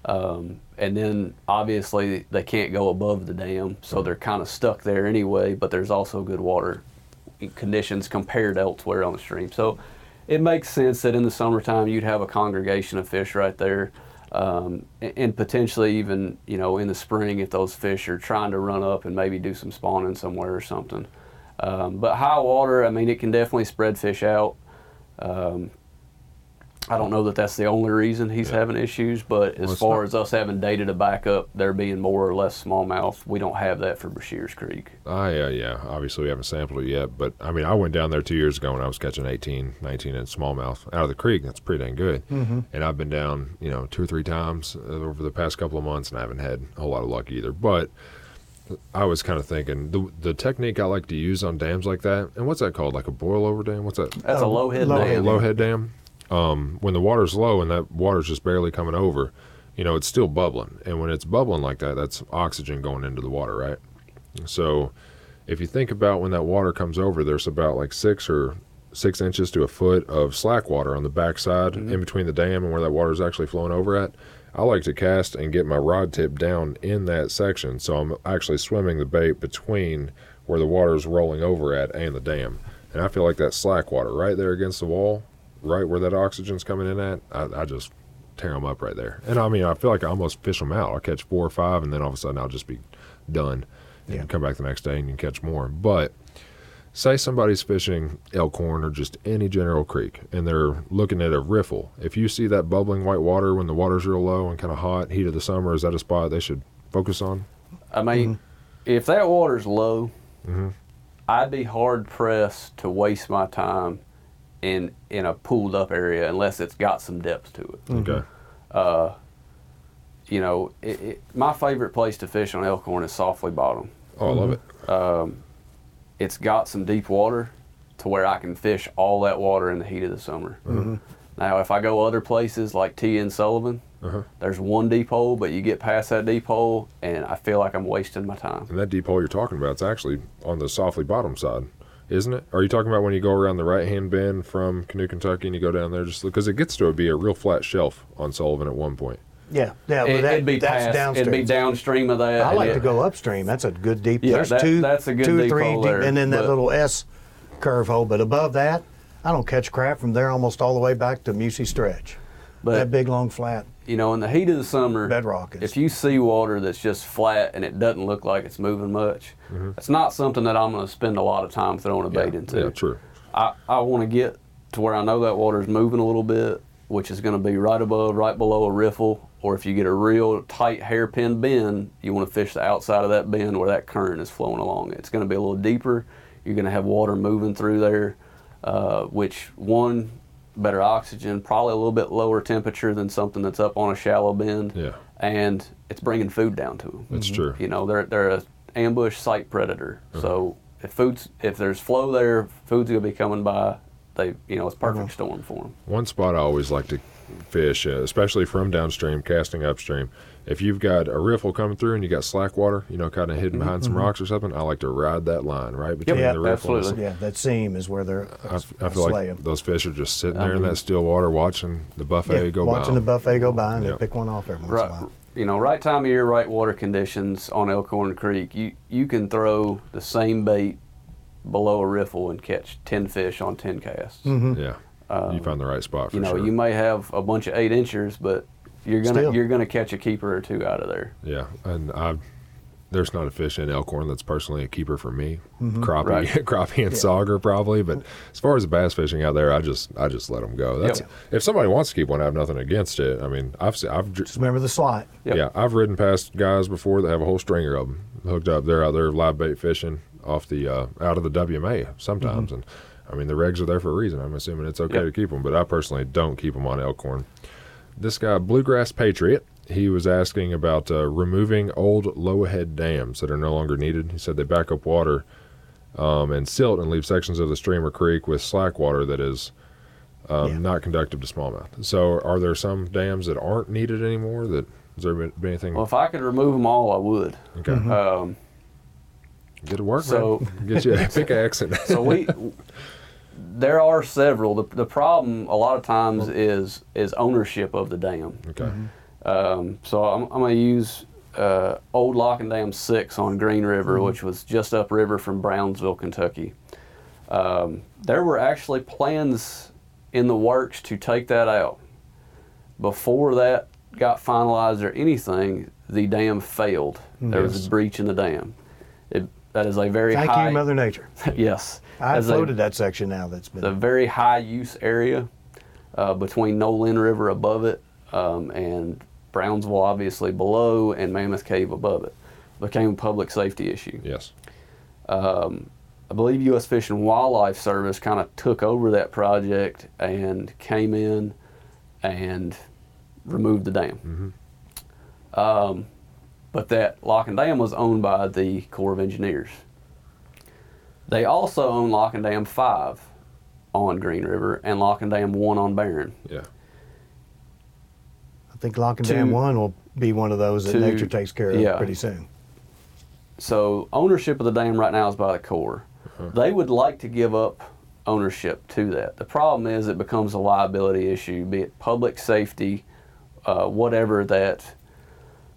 Um, and then obviously they can't go above the dam, so they're kind of stuck there anyway. But there's also good water conditions compared elsewhere on the stream. So it makes sense that in the summertime you'd have a congregation of fish right there. Um, and, and potentially even you know in the spring if those fish are trying to run up and maybe do some spawning somewhere or something. Um, but high water, I mean, it can definitely spread fish out. Um, I don't know that that's the only reason he's Yeah. having issues, but as it's far not- as us having data to back up there being more or less smallmouth, we don't have that for Brashears Creek. I uh, yeah, obviously we haven't sampled it yet, but I mean, I went down there two years ago when I was catching 18, 19 inch smallmouth out of the creek. That's pretty dang good. Mm-hmm. And I've been down, you know, two or three times uh, over the past couple of months, and I haven't had a whole lot of luck either. But I was kind of thinking the the technique I like to use on dams like that, and what's that called? Like a boil over dam? What's that? That's a low head low dam. head. low head dam. Um, when the water's low and that water's just barely coming over, you know, it's still bubbling. And when it's bubbling like that, that's oxygen going into the water, right? So if you think about when that water comes over, there's about like six or six inches to a foot of slack water on the backside in between the dam and where that water is actually flowing over at. I like to cast and get my rod tip down in that section, so I'm actually swimming the bait between where the water is rolling over at and the dam. And I feel like that slack water right there against the wall, right where that oxygen's coming in at, I, I just tear them up right there. And I mean, I feel like I almost fish them out. I'll catch four or five, and then all of a sudden I'll just be done and Yeah. come back the next day and you can catch more. But say somebody's fishing Elkhorn or just any general creek and they're looking at a riffle. If you see that bubbling white water when the water's real low and kind of hot, heat of the summer, is that a spot they should focus on? I mean, mm-hmm. if that water's low, mm-hmm. I'd be hard pressed to waste my time in in a pooled up area unless it's got some depth to it. Mm-hmm. Okay. Uh, you know, it, it, my favorite place to fish on Elkhorn is Softly Bottom. Oh, I love it. Um, It's got some deep water to where I can fish all that water in the heat of the summer. Mm-hmm. Now, if I go other places like T and Sullivan, uh-huh. there's one deep hole, but you get past that deep hole, and I feel like I'm wasting my time. And that deep hole you're talking about, it's actually on the softly bottom side, isn't it? Are you talking about when you go around the right hand bend from Canoe, Kentucky, and you go down there just because it gets to be a real flat shelf on Sullivan at one point? Yeah, yeah, but It, that, would be that's past, downstream. it'd be downstream of that. I like it- to go upstream. That's a good deep. Yeah, There's that- two, that's a good two or deep three hole deep, there, and then that but- little S curve hole. But above that, I don't catch crap from there almost all the way back to Musey Stretch. But that big long flat. you know, in the heat of the summer, Bedrock is- if you see water that's just flat and it doesn't look like it's moving much, mm-hmm. it's not something that I'm going to spend a lot of time throwing a bait into. yeah, true. I, I want to get to where I know that water's moving a little bit, which is going to be right above, right below a riffle. Or if you get a real tight hairpin bend, you want to fish the outside of that bend where that current is flowing along. It's going to be a little deeper. You're going to have water moving through there, uh, which one better oxygen, probably a little bit lower temperature than something that's up on a shallow bend. Yeah. And it's bringing food down to them. That's true. You know, they're they're a ambush sight predator. Uh-huh. So if food's if there's flow there, food's gonna be coming by. They you know it's perfect storm for them. One spot I always like to fish, uh, especially from downstream, casting upstream. If you've got a riffle coming through and you got slack water, you know, kind of hidden mm-hmm, behind some mm-hmm. rocks or something, I like to ride that line right between Yeah, the riffle. and the absolutely. Yeah, that seam is where they're. I, f- I feel slay like 'em. those fish are just sitting there in mm-hmm. that still water watching the buffet Yeah, go watching by. Watching the buffet go by and Yeah. they pick one off every once in a Right, while. you know, right time of year, right water conditions on Elkhorn Creek. You you can throw the same bait below a riffle and catch ten fish on ten casts. yeah, you found the right spot for Um, You know, sure. you may have a bunch of eight inchers, but you're gonna Still. you're gonna catch a keeper or two out of there. yeah, and I there's not a fish in Elkhorn that's personally a keeper for me. Mm-hmm. Crappie, Right. crappie and sauger probably, but as far as bass fishing out there, I just I just let them go. That's Yep. if somebody wants to keep one, I have nothing against it. I mean, I've se- I've Just remember the slot. Yep. Yeah, I've ridden past guys before that have a whole stringer of them hooked up. They're out there live bait fishing off the uh, out of the WMA sometimes, and I mean the regs are there for a reason. I'm assuming it's okay Yep. to keep them, but I personally don't keep them on Elkhorn. This guy, Bluegrass Patriot, he was asking about uh, removing old low-head dams that are no longer needed. He said they back up water um, and silt and leave sections of the stream or creek with slack water that is um, Yeah. not conductive to smallmouth. So, are there some dams that aren't needed anymore? That has there been, anything? Well, if I could remove them all, I would. okay, Um, get to work, so- man. Get you a pickaxe and so we there are several. The, the problem a lot of times is is ownership of the dam. okay, Um, so I'm, I'm going to use uh, Old Lock and Dam 6 on Green River, which was just upriver from Brownsville, Kentucky. Um, there were actually plans in the works to take that out. Before that got finalized or anything, the dam failed. There was a breach in the dam. It, that is a very Thank high. you, Mother Nature. yes. I As a- that section now that's been. the very high use area uh, between Nolin River above it um, and Brownsville obviously below and Mammoth Cave above it became a public safety issue. yes, I believe U.S. Fish and Wildlife Service kind of took over that project and came in and removed the dam. Um, but that lock and dam was owned by the Corps of Engineers. They also own Lock and Dam 5 on Green River and Lock and Dam 1 on Barren. yeah, I think Lock and to- Dam One will be one of those that to- nature takes care of yeah. pretty soon. So ownership of the dam right now is by the Corps. They would like to give up ownership to that. The problem is it becomes a liability issue, be it public safety, uh, whatever that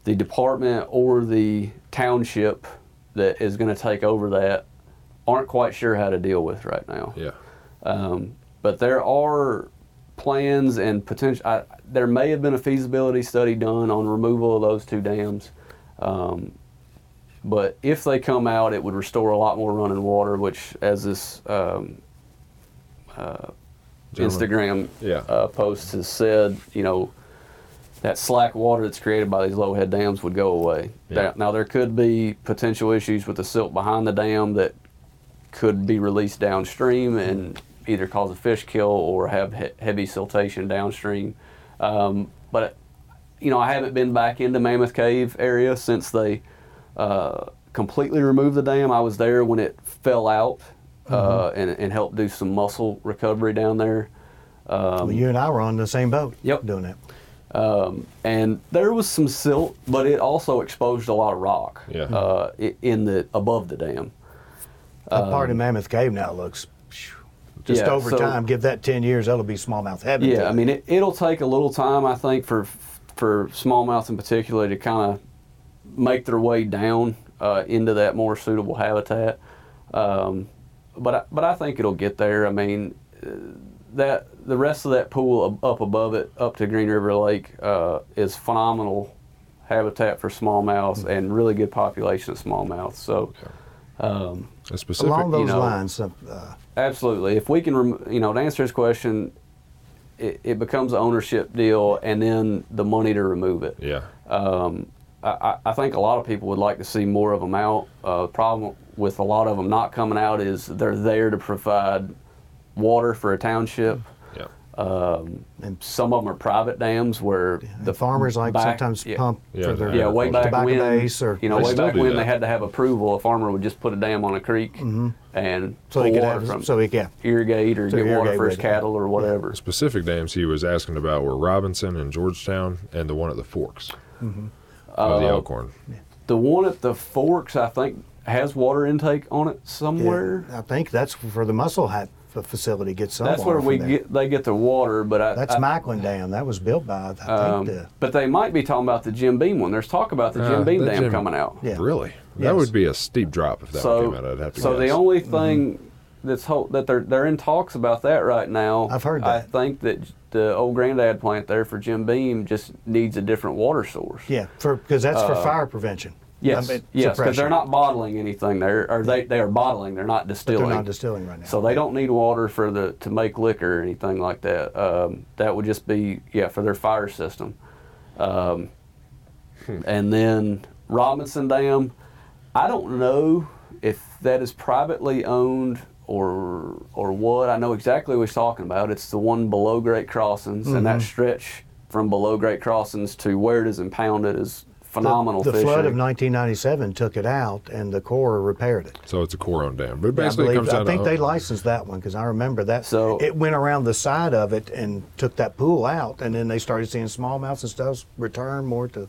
the department or the township that is going to take over that aren't quite sure how to deal with right now. Yeah. Um, but there are plans and potential. I, there may have been a feasibility study done on removal of those two dams. Um, but if they come out, it would restore a lot more running water, which, as this um, uh, Instagram Yeah. uh, post has said, you know, that slack water that's created by these low head dams would go away. Yeah. Now, now there could be potential issues with the silt behind the dam that could be released downstream and either cause a fish kill or have he- heavy siltation downstream. Um, but you know, I haven't been back into Mammoth Cave area since they uh, completely removed the dam. I was there when it fell out uh, and, and helped do some mussel recovery down there. well, you and I were on the same boat. Yep. Doing that. Um, and there was some silt, but it also exposed a lot of rock Yeah. uh, in the above the dam. That part of Mammoth Cave now looks just Um, Yeah, over so- time. Give that ten years, that'll be smallmouth heaven. Yeah, I mean, it, it'll take a little time, I think, for for smallmouth in particular to kind of make their way down uh, into that more suitable habitat. Um, but I, but I think it'll get there. I mean, uh, that the rest of that pool up above it, up to Green River Lake, uh, is phenomenal habitat for smallmouth Mm-hmm. and really good population of smallmouth. So. Um, A specific. along those know, lines. Uh, Absolutely. If we can, rem- you know, to answer his question, it, it becomes an ownership deal and then the money to remove it. yeah. Um, I, I- I think a lot of people would like to see more of them out. Uh, the problem with a lot of them not coming out is they're there to provide water for a township. Yeah. Um, And- some of them are private dams where the farmers like back- sometimes yeah. pump Yeah, for their yeah, way back tobacco when, base or you know, They way back when that. they had to have approval, a farmer would just put a dam on a creek and Mm-hmm. so pull he could water have from so he yeah. irrigate or To get water irrigate for his with it, cattle or whatever. Specific dams he was asking about were Robinson and Georgetown, and the one at the Forks Mm-hmm. of the Uh, Elkhorn. The one at the Forks, I think, has water intake on it somewhere. I think that's for the Mussel Hat f- facility gets some. That's where water we there. get they get the water, but I, That's I, Macklin Dam. That was built by I think um, the but they might be talking about the Jim Beam one. There's talk about the Uh, Jim Beam the dam Jim- coming out. Yeah. Really? That would be a steep drop if that so, came out. I'd have to so guess. the only thing that's ho- that they're they're in talks about that right now. I've heard I think that the old granddad plant there for Jim Beam just needs a different water source. yeah for because that's for fire prevention. Yes, I yes, because they're not bottling anything. They're or they they are bottling. They're not But distilling. They're not distilling right now. So they don't need water for the to make liquor or anything like that. Um, that would just be yeah for their fire system. Um, and then Robinson Dam, I don't know if that is privately owned or or what. I know exactly what he's talking about. It's the one below Great Crossings, and Mm-hmm. that stretch from below Great Crossings to where it is impounded is phenomenal. The, the fishing. flood of 1997 took it out, and the Corps repaired it. So it's a core owned dam, but I, basically it believe, comes I think they licensed that one because I remember that. So- it went around the side of it and took that pool out, and then they started seeing smallmouths and stuff return more to.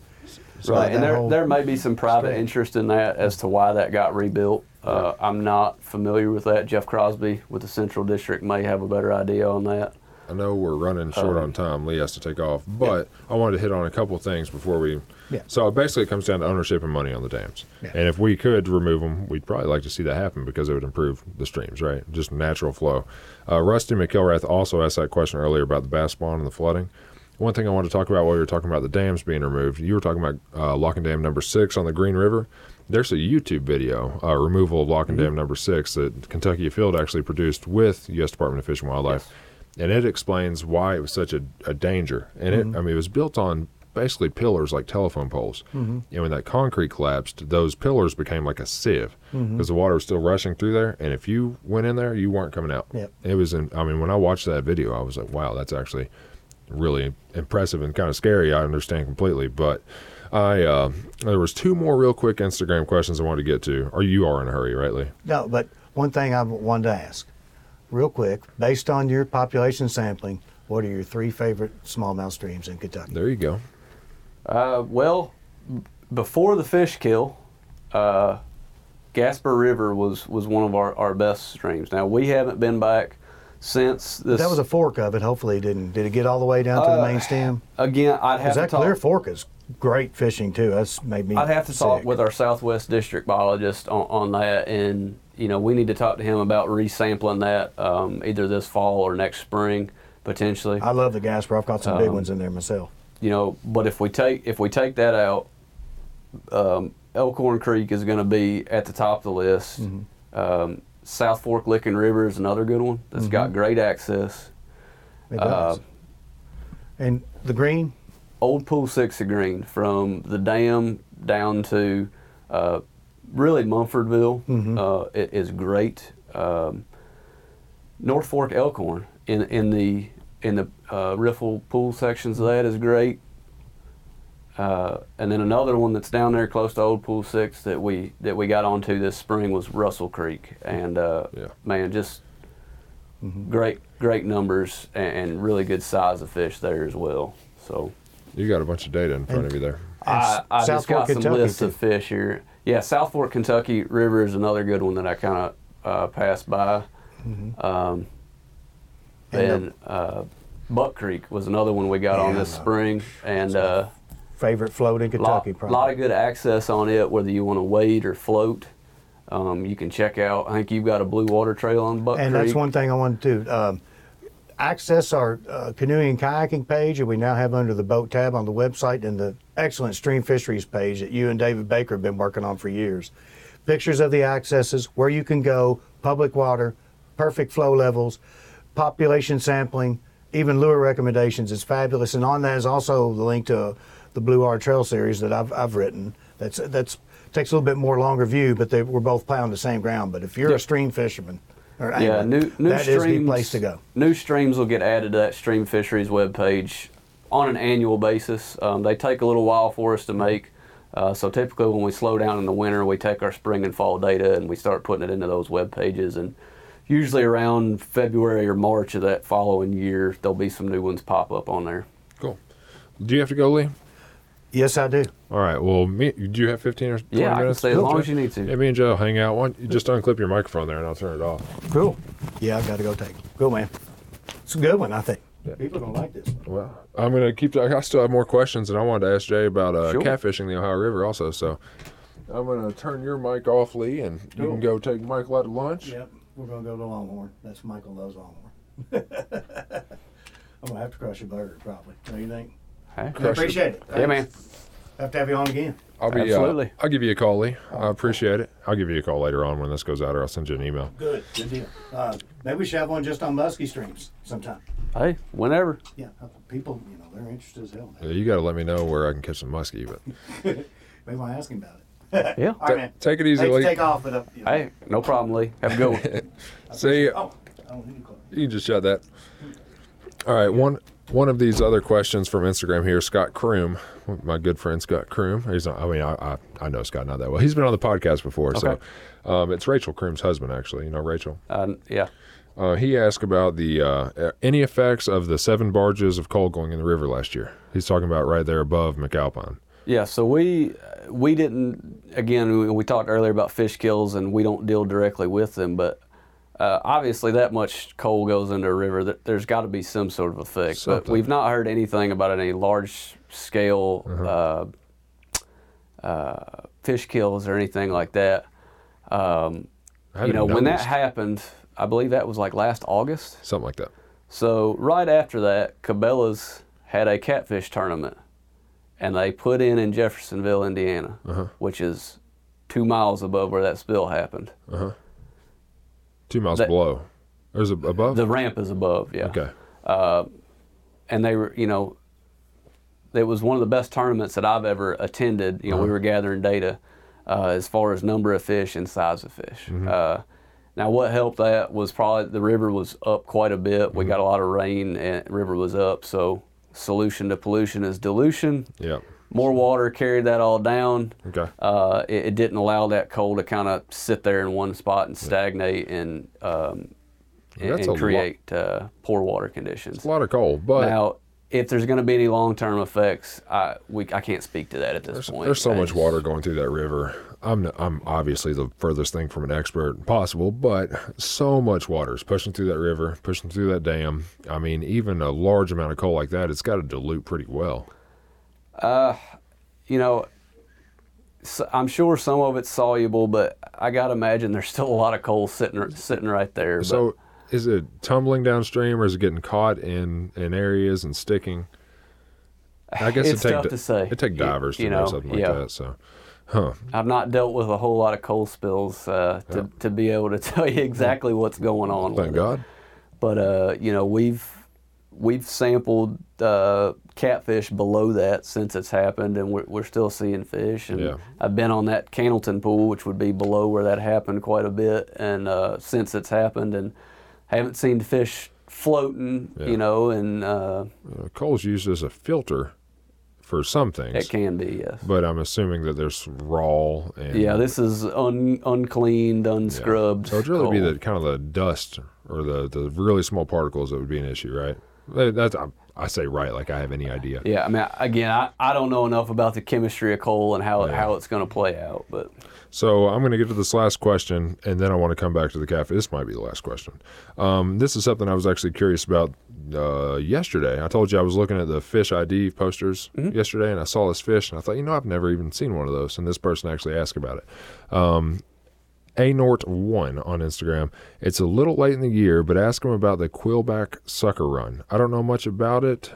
so Right, and there, there may be some private stretch. interest in that as to why that got rebuilt. Uh, I'm not familiar with that. Jeff Crosby with the Central District may have a better idea on that. I know we're running short Um, on time. Lee has to take off, but I wanted to hit on a couple things before we. Yeah. So basically, it comes down to ownership and money on the dams. Yeah. And if we could remove them, we'd probably like to see that happen because it would improve the streams, right? Just natural flow. Uh, Rusty McIlrath also asked that question earlier about the bass spawn and the flooding. One thing I want to talk about while you were talking about the dams being removed, you were talking about uh, Lock and Dam number six on the Green River. There's a YouTube video, uh, removal of Lock and Dam number six, that Kentucky Afield actually produced with U.S. Department of Fish and Wildlife and it explains why it was such a, a danger. And it, mm-hmm. I mean, it was built on basically pillars like telephone poles. Mm-hmm. And when that concrete collapsed, those pillars became like a sieve mm-hmm. because the water was still rushing through there. And if you went in there, you weren't coming out. Yep. It was. In, I mean, when I watched that video, I was like, wow, that's actually really impressive and kind of scary. I understand completely, but. I uh, there was two more real quick Instagram questions I wanted to get to. Or you are in a hurry, right, Lee? No, but one thing I wanted to ask, real quick, based on your population sampling, what are your three favorite smallmouth streams in Kentucky? There you go. Uh, well, b- before the fish kill, uh, Gasper River was, was one of our, our best streams. Now, we haven't been back since this. That was a fork of it. Hopefully, it didn't. Did it get all the way down to the Uh, main stem? again. I'd have Because to that talk. clear fork is great fishing too. That's made me. I'd have to talk with our Southwest District biologist on, on that, and you know we need to talk to him about resampling that um, either this fall or next spring potentially. I love the Gasper. I've got some big Um, ones in there myself. you know, but if we take if we take that out, um, Elkhorn Creek is going to be at the top of the list. Mm-hmm. Um, South Fork Licking River is another good one that's got great access. It Uh, does. and the green, Old Pool Six of Green from the dam down to uh, really Munfordville Mhm. uh, is great. Um, North Fork Elkhorn in in the in the uh, riffle pool sections of that is great. Uh, and then another one that's down there close to Old Pool Six that we that we got onto this spring was Russell Creek, and uh, Yeah. man, just Mm-hmm. great great numbers and, and really good size of fish there as well. So You got a bunch of data in front of you there. I, I South just got Fork, some Kentucky, lists too. of fish here. Yeah, South Fork, Kentucky River is another good one that I kind of uh, passed by. Mm-hmm. Um, And and uh, Buck Creek was another one we got on this spring, and uh, favorite float in Kentucky. probably. A lot of good access on it, whether you want to wade or float. Um, you can check out. I think you've got a blue water trail on Buck and Creek. that's one thing I wanted to um, access our uh, canoeing and kayaking page, and we now have under the boat tab on the website and the excellent stream fisheries page that you and David Baker have been working on for years. Pictures of the accesses, where you can go, public water, perfect flow levels, population sampling, even lure recommendations. It's fabulous, and on that is also the link to the Blue Water Trail series that I've, I've written. That's that's takes a little bit more longer view, but they, we're both plowing the same ground. But if you're a stream fisherman, or Yeah, angler, new new that streams. is the place to go. New streams will get added to that stream fisheries webpage on an annual basis. Um, they take a little while for us to make. Uh, so typically, when we slow down in the winter, we take our spring and fall data and we start putting it into those web pages. And usually around February or March of that following year, there'll be some new ones pop up on there. Cool. Do you have to go, Lee? Yes, I do. All right. Well, me, do you have 15 or 20 Yeah, I can minutes? stay as Cool. long as you need to. Yeah, me and Joe hang out. Why don't you just unclip your microphone there and I'll turn it off. Cool. Yeah, I've got to go take. it. Cool, man. It's a good one, I think. Yeah. People going to like this. one. Well, I'm going to keep, I still have more questions and I wanted to ask Jay about uh, Sure. catfishing the Ohio River also. So I'm going to turn your mic off, Lee, and you Cool. can go take Michael out to lunch. Yep, we're gonna go to Longhorn. That's Michael loves Longhorn. I'm gonna have to crush a burger probably. Don't you think? Hey? I Crush it. appreciate it. Yeah, man. Have to have you on again. I'll be, Absolutely. Uh, I'll give you a call, Lee. I appreciate it. I'll give you a call later on when this goes out or I'll send you an email. Good, good deal. Uh, maybe we should have one just on muskie streams sometime. Hey, whenever. Yeah, people, you know, they're interested as hell. Yeah, you got to let me know where I can catch some muskie, but Maybe I'll ask him about it. Yeah. All right, man. take it easy, Hate Lee. take off, but uh, you know, Hey, no problem, Lee. Have a good one. See ya. Oh, I don't need to close. You can just shut that. All right, one one of these other questions from Instagram here, Scott Kroom, my good friend Scott Kroom. He's not. I mean, I, I I know Scott not that well. He's been on the podcast before, Okay. so um, it's Rachel Kroom's husband, actually. You know Rachel. Uh, yeah. Uh, he asked about the uh, any effects of the seven barges of coal going in the river last year. He's talking about right there above McAlpine. Yeah, so we we didn't again we, we talked earlier about fish kills and we don't deal directly with them, but uh, obviously that much coal goes into a river there's got to be some sort of effect. But we've not heard anything about any large scale uh, uh, fish kills or anything like that. Um, you know, when that happened, I believe that was like last August. something like that. So right after that, Cabela's had a catfish tournament, and they put in in Jeffersonville, Indiana, Uh-huh. which is two miles above where that spill happened. Two miles That- below. There's a above. The ramp is above, yeah. okay. And they were, you know, it was one of the best tournaments that I've ever attended. You know, we were gathering data uh, as far as number of fish and size of fish. Uh, now, what helped that was probably the river was up quite a bit. We got a lot of rain, and river was up. So, solution to pollution is dilution. Yeah. More water carried that all down. Okay. Uh, it, it didn't allow that coal to kind of sit there in one spot and stagnate and um, and, and lot- create uh, poor water conditions. A lot of coal, but Now, if there's going to be any long-term effects, I we I can't speak to that at this There's, point. there's so much water going through that river. I'm I'm obviously the furthest thing from an expert possible, but so much water is pushing through that river, pushing through that dam. I mean, even a large amount of coal like that, it's got to dilute pretty well. You know, I'm sure some of it's soluble, but I got to imagine there's still a lot of coal sitting sitting right there. But So, is it tumbling downstream, or is it getting caught in in areas and sticking? I guess It's it tough di- to say. It take You- divers to you know, know, something like yeah. that. So, huh? I've not dealt with a whole lot of coal spills uh, to to be able to tell you exactly what's going on. Thank God. It. But uh, you know, we've we've sampled uh, catfish below that since it's happened, and we're, we're still seeing fish. And Yeah. I've been on that Cannelton pool, which would be below where that happened quite a bit, and uh, since it's happened, and haven't seen fish floating. Yeah. You know, and uh, Uh, coal's used as a filter for some things, it can be yes. but I'm assuming that there's raw and Yeah, this is un, uncleaned, Yeah. unscrubbed. So it'd really be the kind of the dust or the the really small particles that would be an issue, right? That- That's I, I say right, like I have any idea. Yeah, I mean, again, I, I don't know enough about the chemistry of coal and how, Yeah. how it's going to play out, but So I'm going to get to this last question, and then I want to come back to the cafe. This might be the last question. Um, this is something I was actually curious about uh, yesterday. I told you I was looking at the fish ID posters yesterday, and I saw this fish, and I thought, you know, I've never even seen one of those. And this person actually asked about it. Um, Anort1 on Instagram. It's a little late in the year, but ask him about the quillback sucker run. I don't know much about it.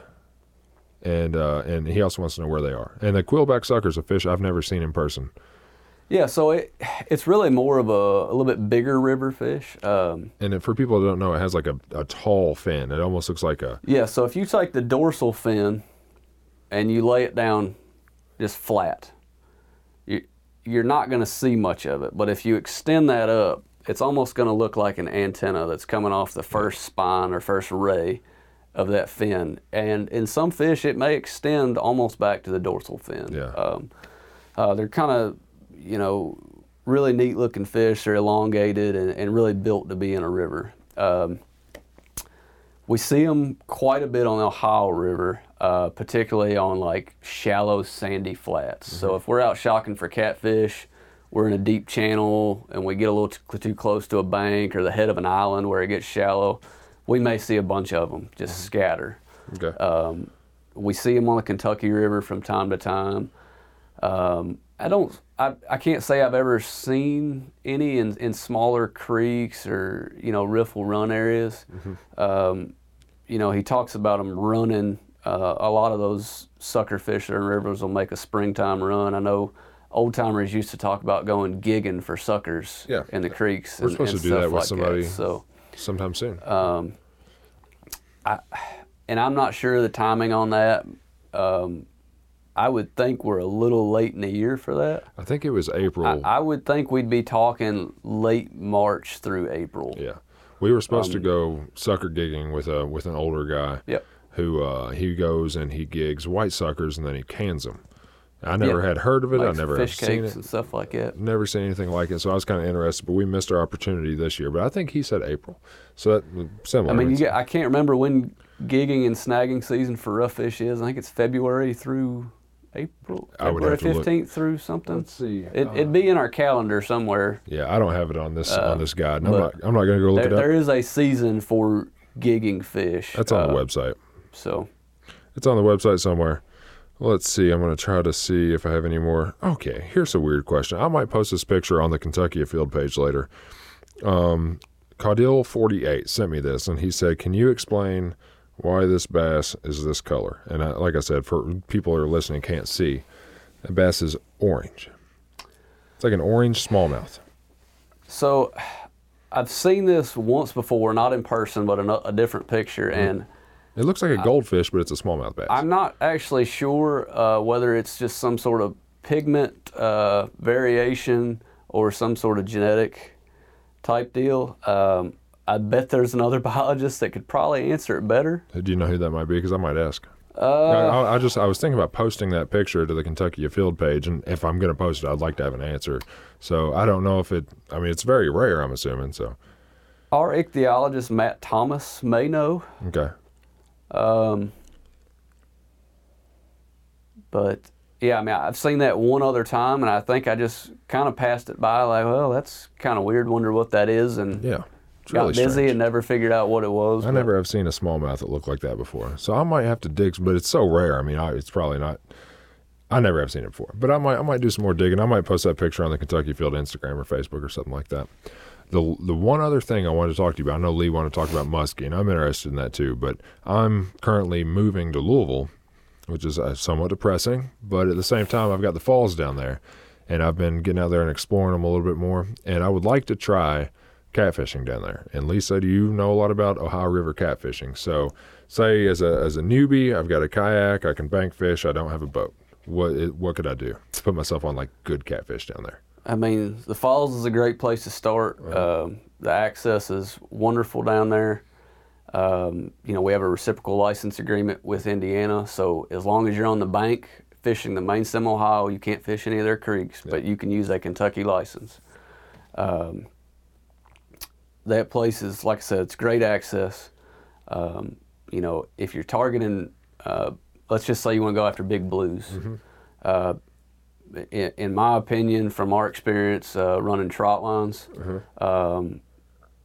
And uh, and he also wants to know where they are. And the quillback sucker is a fish I've never seen in person. yeah, so it it's really more of a, a little bit bigger river fish. Um, And it, for people that don't know, it has like a, a tall fin. It almost looks like a yeah, so if you take the dorsal fin and you lay it down just flat, you're not going to see much of it. But if you extend that up, it's almost going to look like an antenna that's coming off the first spine or first ray of that fin. And in some fish, it may extend almost back to the dorsal fin. Yeah. Um, uh, they're kind of, you know, really neat looking fish. They're elongated and, and really built to be in a river. Um, we see them quite a bit on the Ohio River, uh, particularly on like shallow sandy flats. So if we're out shocking for catfish, we're in a deep channel and we get a little t- too close to a bank or the head of an island where it gets shallow, we may see a bunch of them just scatter. okay. Um, we see them on the Kentucky River from time to time. Um, I don't. I, I can't say I've ever seen any in, in smaller creeks or you know riffle run areas. Um, you know, he talks about them running. Uh, a lot of those sucker fish that are in rivers will make a springtime run. I know old timers used to talk about going gigging for suckers Yeah. in the creeks. We're and- supposed and to do that with like somebody. so Sometime soon. and I'm not sure the timing on that. Um, I would think we're a little late in the year for that. I think it was April. I, I would think we'd be talking late March through April. yeah, we were supposed Um, to go sucker gigging with a with an older guy. Yep. Who uh, he goes and he gigs white suckers and then he cans them. I never Yeah. had heard of it. Makes I never fish seen cakes it. and stuff like that. Never seen anything like it. So I was kind of interested, but we missed our opportunity this year. But I think he said April. So that similar. I mean, you get, I can't remember when gigging and snagging season for rough fish is. I think it's February through April. I would February have to look. fifteenth through something. Let's see. It, it'd be in our calendar somewhere. yeah, I don't have it on this on this guide. And I'm Uh, not. I'm not going to go look There, it up. there is a season for gigging fish. That's on the uh, website. So It's on the website somewhere. Let's see. I'm going to try to see if I have any more. Okay, here's a weird question. I might post this picture on the Kentucky Afield page later. Um, Caudil48 sent me this, and he said, "Can you explain why this bass is this color?" And I, like I said, for people who are listening can't see, that bass is orange. It's like an orange smallmouth. So I've seen this once before, not in person, but in a, a different picture, and It looks like a goldfish, but it's a smallmouth bass. I'm not actually sure uh, whether it's just some sort of pigment uh, variation or some sort of genetic type deal. Um, I bet there's another biologist that could probably answer it better. Do you know who that might be? Because I might ask. Uh, I, I just I was thinking about posting that picture to the Kentucky Afield page, and if I'm going to post it, I'd like to have an answer. So I don't know if it. I mean, it's very rare. I'm assuming. So Our ichthyologist Matt Thomas may know. okay. Um, But yeah, I mean, I've seen that one other time, and I think I just kind of passed it by, like, well, that's kind of weird. Wonder what that is, and Yeah. It's got really busy strange. and never figured out what it was. I but- never have seen a smallmouth that looked like that before. So I might have to dig, but it's so rare. I mean, I, it's probably not. I never have seen it before, but I might I might do some more digging. I might post that picture on the Kentucky Afield Instagram or Facebook or something like that. The the one other thing I wanted to talk to you about, I know Lee wanted to talk about muskie, and I'm interested in that too. But I'm currently moving to Louisville, which is uh, somewhat depressing. But at the same time, I've got the falls down there, and I've been getting out there and exploring them a little bit more. And I would like to try catfishing down there. And Lisa, do you know a lot about Ohio River catfishing. So, say as a as a newbie, I've got a kayak, I can bank fish, I don't have a boat. What what could I do to put myself on like good catfish down there? I mean, the falls is a great place to start. Um, the access is wonderful down there. Um, you know, we have a reciprocal license agreement with Indiana, so as long as you're on the bank fishing the main stem Ohio, you can't fish any of their creeks, but you can use a Kentucky license. Um, that place is, like I said, it's great access. Um, you know, if you're targeting, uh, let's just say you want to go after big blues. Uh, in, in my opinion, from our experience uh, running trot lines, um,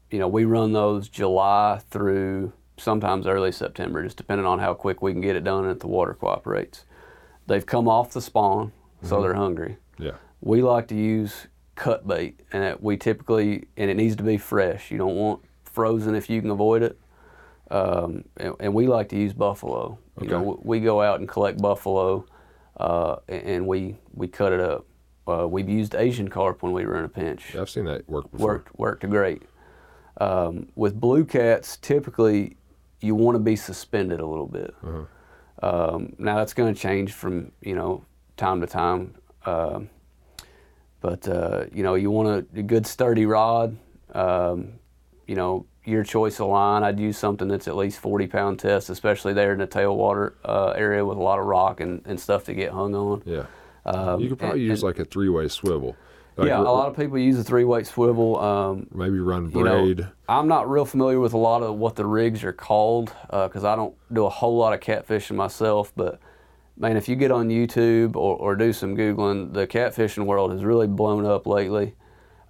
you know, we run those July through sometimes early September, just depending on how quick we can get it done and if the water cooperates. They've come off the spawn, so they're hungry. Yeah. We like to use cut bait, and it, we typically, and it needs to be fresh. You don't want frozen if you can avoid it. Um, and, and we like to use buffalo. You know, Okay. we go out and collect buffalo, uh, and, and we we cut it up. Uh, we've used Asian carp when we were in a pinch I've seen that work before. worked worked great. Um, with blue cats, typically you want to be suspended a little bit. Um, now that's going to change from you know time to time, um, but uh, you know you want a, a good sturdy rod. Um, you know your choice of line. I'd use something that's at least 40 pound test, especially there in the tailwater uh, area with a lot of rock and, and stuff to get hung on. Yeah. Um, you could probably and- use and- like a three way swivel. Like yeah, a lot of people use a three weight swivel. Um, maybe run you know, braid. I'm not real familiar with a lot of what the rigs are called because I don't do a whole lot of catfishing myself. But man, if you get on YouTube or, or do some googling, the catfishing world has really blown up lately,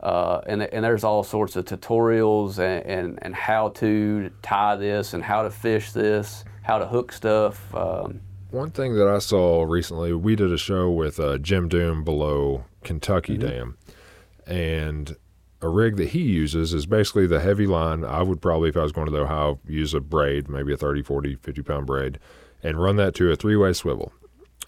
uh, and and there's all sorts of tutorials and, and, and how to tie this and how to fish this, how to hook stuff. Um, One thing that I saw recently, we did a show with uh, Jim Doom below Kentucky Mm-hmm. Dam, and a rig that he uses is basically the heavy line. I would probably, if I was going to the Ohio, use a braid, maybe a 30, 40, 50 pound braid, and run that to a three way swivel.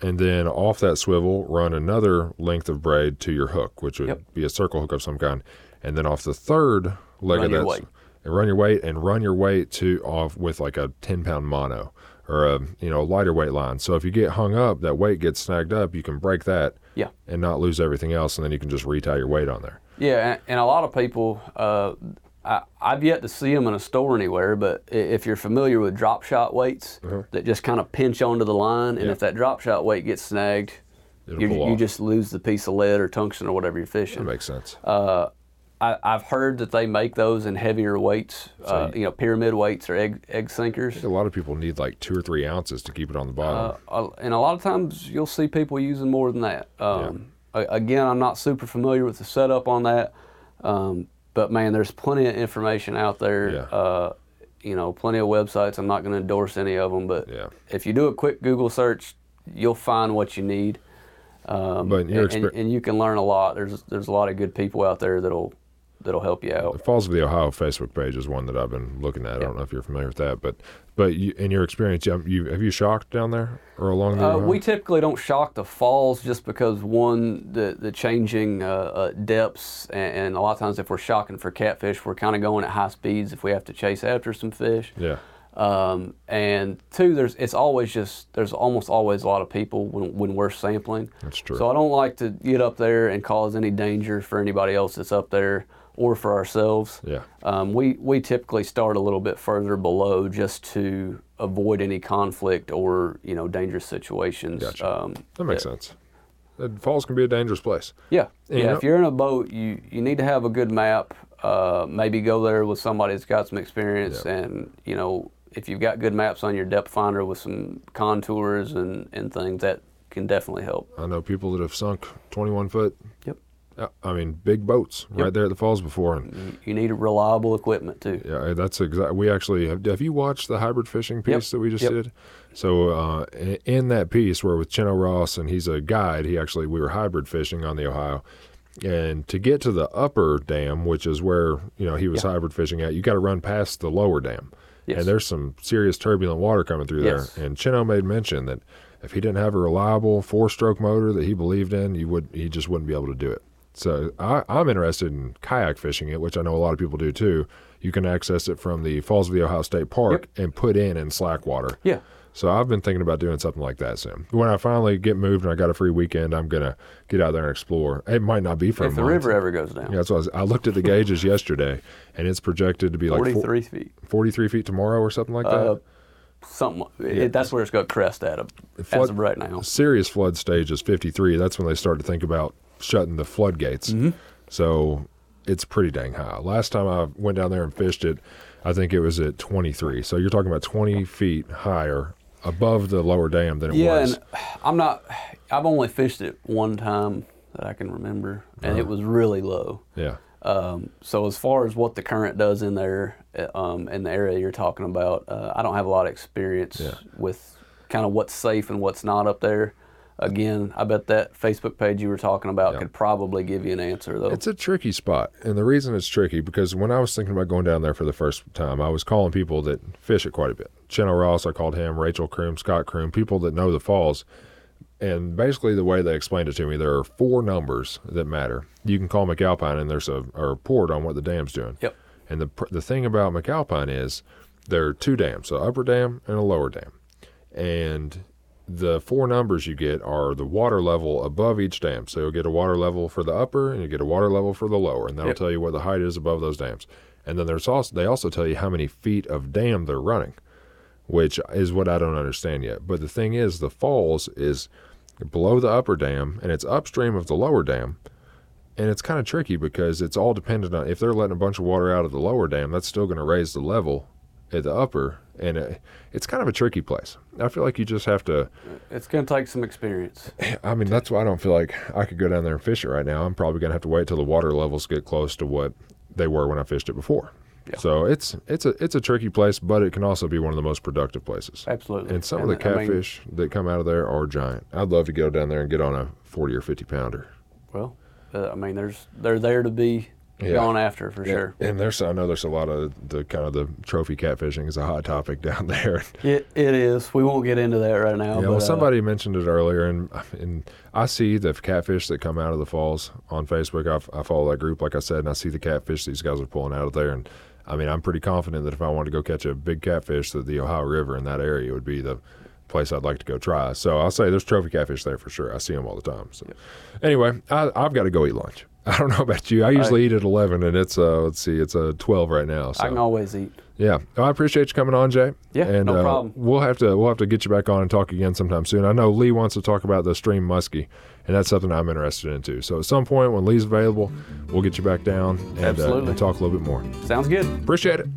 And then off that swivel, run another length of braid to your hook, which would Yep. be a circle hook of some kind. And then off the third leg Run of that, weight. and run your weight and run your weight to off with like a 10 pound mono or a you know lighter weight line so if you get hung up that weight gets snagged up you can break that yeah. and not lose everything else and then you can just retie your weight on there Yeah, and, and a lot of people, uh, I, I've yet to see them in a store anywhere, but if you're familiar with drop shot weights that just kind of pinch onto the line, and Uh-huh. Yeah. if that drop shot weight gets snagged, you, you just lose the piece of lead or tungsten or whatever you're fishing. that makes sense Uh, I, I've heard that they make those in heavier weights, uh, you- you know, pyramid weights or egg egg sinkers. a lot of people need like two or three ounces to keep it on the bottom Uh, and a lot of times you'll see people using more than that. Um, a- Again, I'm not super familiar with the setup on that, um, but man, there's plenty of information out there. Yeah. Uh, you know, plenty of websites. I'm not going to endorse any of them, but Yeah. if you do a quick Google search, you'll find what you need. Um, But and, and, and you can learn a lot. There's there's a lot of good people out there that'll that'll help you out. the falls of the ohio facebook page is one that i've been looking at i don't know if you're familiar with that but but you, in your experience you, you have you shocked down there or along the Uh, we typically don't shock the falls just because one the the changing uh, uh, depths and, and a lot of times if we're shocking for catfish we're kind of going at high speeds if we have to chase after some fish. yeah Um, and two, there's it's always just there's almost always a lot of people when when we're sampling. That's true. So I don't like to get up there and cause any danger for anybody else that's up there or for ourselves. Yeah. Um, we we typically start a little bit further below just to avoid any conflict or you know dangerous situations. Gotcha. Um, that makes sense the falls can be a dangerous place yeah, And yeah. you know- if you're in a boat, you you need to have a good map. Uh, maybe go there with somebody that's got some experience, Yeah. and you know if you've got good maps on your depth finder with some contours and and things that can definitely help. I know people that have sunk 21 foot. Yep. I mean, big boats right there at the falls before, and You, you need reliable equipment too. Yeah, that's exactly. We actually have. Have you watched the hybrid fishing piece Yep. that we just Yep. did? So uh, in that piece, where with Chino Ross and he's a guide, he actually we were hybrid fishing on the Ohio, and to get to the upper dam, which is where you know he was Yeah. hybrid fishing at, you got to run past the lower dam, Yes. and there's some serious turbulent water coming through Yes. there. And Chino made mention that if he didn't have a reliable four-stroke motor that he believed in, you would he just wouldn't be able to do it. So I, I'm interested in kayak fishing it, which I know a lot of people do too. You can access it from the Falls of the Ohio State Park and put in in slack water. Yeah. So I've been thinking about doing something like that soon. When I finally get moved and I got a free weekend, I'm gonna get out there and explore. It might not be for If the month. river ever goes down, Yeah, that's what I, was, I looked at the gauges yesterday, and it's projected to be like 43 feet. 43 feet tomorrow or something like that. Uh, something. It, that's where it's got crest at as flood- of right now. serious flood stage is 53. That's when they start to think about shutting the floodgates. Mm-hmm. So it's pretty dang high. Last time I went down there and fished it, I think it was at 23. So you're talking about 20 feet higher above the lower dam than it Yeah, was. and I'm not. I've only fished it one time that I can remember, and Uh-huh. it was really low. yeah. Um, so as far as what the current does in there, uh, um, in the area you're talking about, uh, I don't have a lot of experience Yeah. with kind of what's safe and what's not up there. Again, I bet that Facebook page you were talking about Yeah. could probably give you an answer though. It's a tricky spot. And the reason it's tricky because when I was thinking about going down there for the first time, I was calling people that fish it quite a bit. Chino Ross, I called him, Rachel Kroom, Scott Kroom, people that know the falls. And basically, the way they explained it to me, there are four numbers that matter. You can call McAlpine, and there's a, a report on what the dam's doing. Yep. And the the thing about McAlpine is there are two dams, an upper dam and a lower dam. And the four numbers you get are the water level above each dam. So you'll get a water level for the upper and you get a water level for the lower, and that'll Yep. tell you what the height is above those dams. And then there's also they also tell you how many feet of dam they're running, which is what I don't understand yet. But the thing is, the falls is below the upper dam and it's upstream of the lower dam. And it's kind of tricky because it's all dependent on if they're letting a bunch of water out of the lower dam, that's still going to raise the level at the upper. And it, it's kind of a tricky place. I feel like you just have to. it's going to take some experience. I mean, that's why I don't feel like I could go down there and fish it right now. I'm probably going to have to wait till the water levels get close to what they were when I fished it before. Yeah. So it's it's a it's a tricky place, but it can also be one of the most productive places. Absolutely. And some of the I mean, catfish that come out of there are giant. I'd love to go down there and get on a 40 or 50 pounder. well, uh, I mean, there's they're there to be Yeah. gone after for sure. And there's I know there's a lot of the kind of the trophy catfishing is a hot topic down there. It it is. We won't get into that right now. Yeah, but, well, uh, somebody mentioned it earlier, and and I see the catfish that come out of the falls on Facebook. I, I follow that group, like I said, and I see the catfish these guys are pulling out of there. And I mean, I'm pretty confident that if I wanted to go catch a big catfish, that the Ohio River in that area would be the place I'd like to go try. So I'll say there's trophy catfish there for sure. I see them all the time. So anyway, I, I've got to go eat lunch. I don't know about you. I usually eat at 11, and it's uh, let's see, it's uh, 12 right now. So I can always eat. yeah, Well, I appreciate you coming on, Jay. Yeah, and, no uh, problem. We'll have to we'll have to get you back on and talk again sometime soon. I know Lee wants to talk about the stream muskie, and that's something I'm interested in too. So at some point when Lee's available, we'll get you back down and, uh, and talk a little bit more. Sounds good. Appreciate it.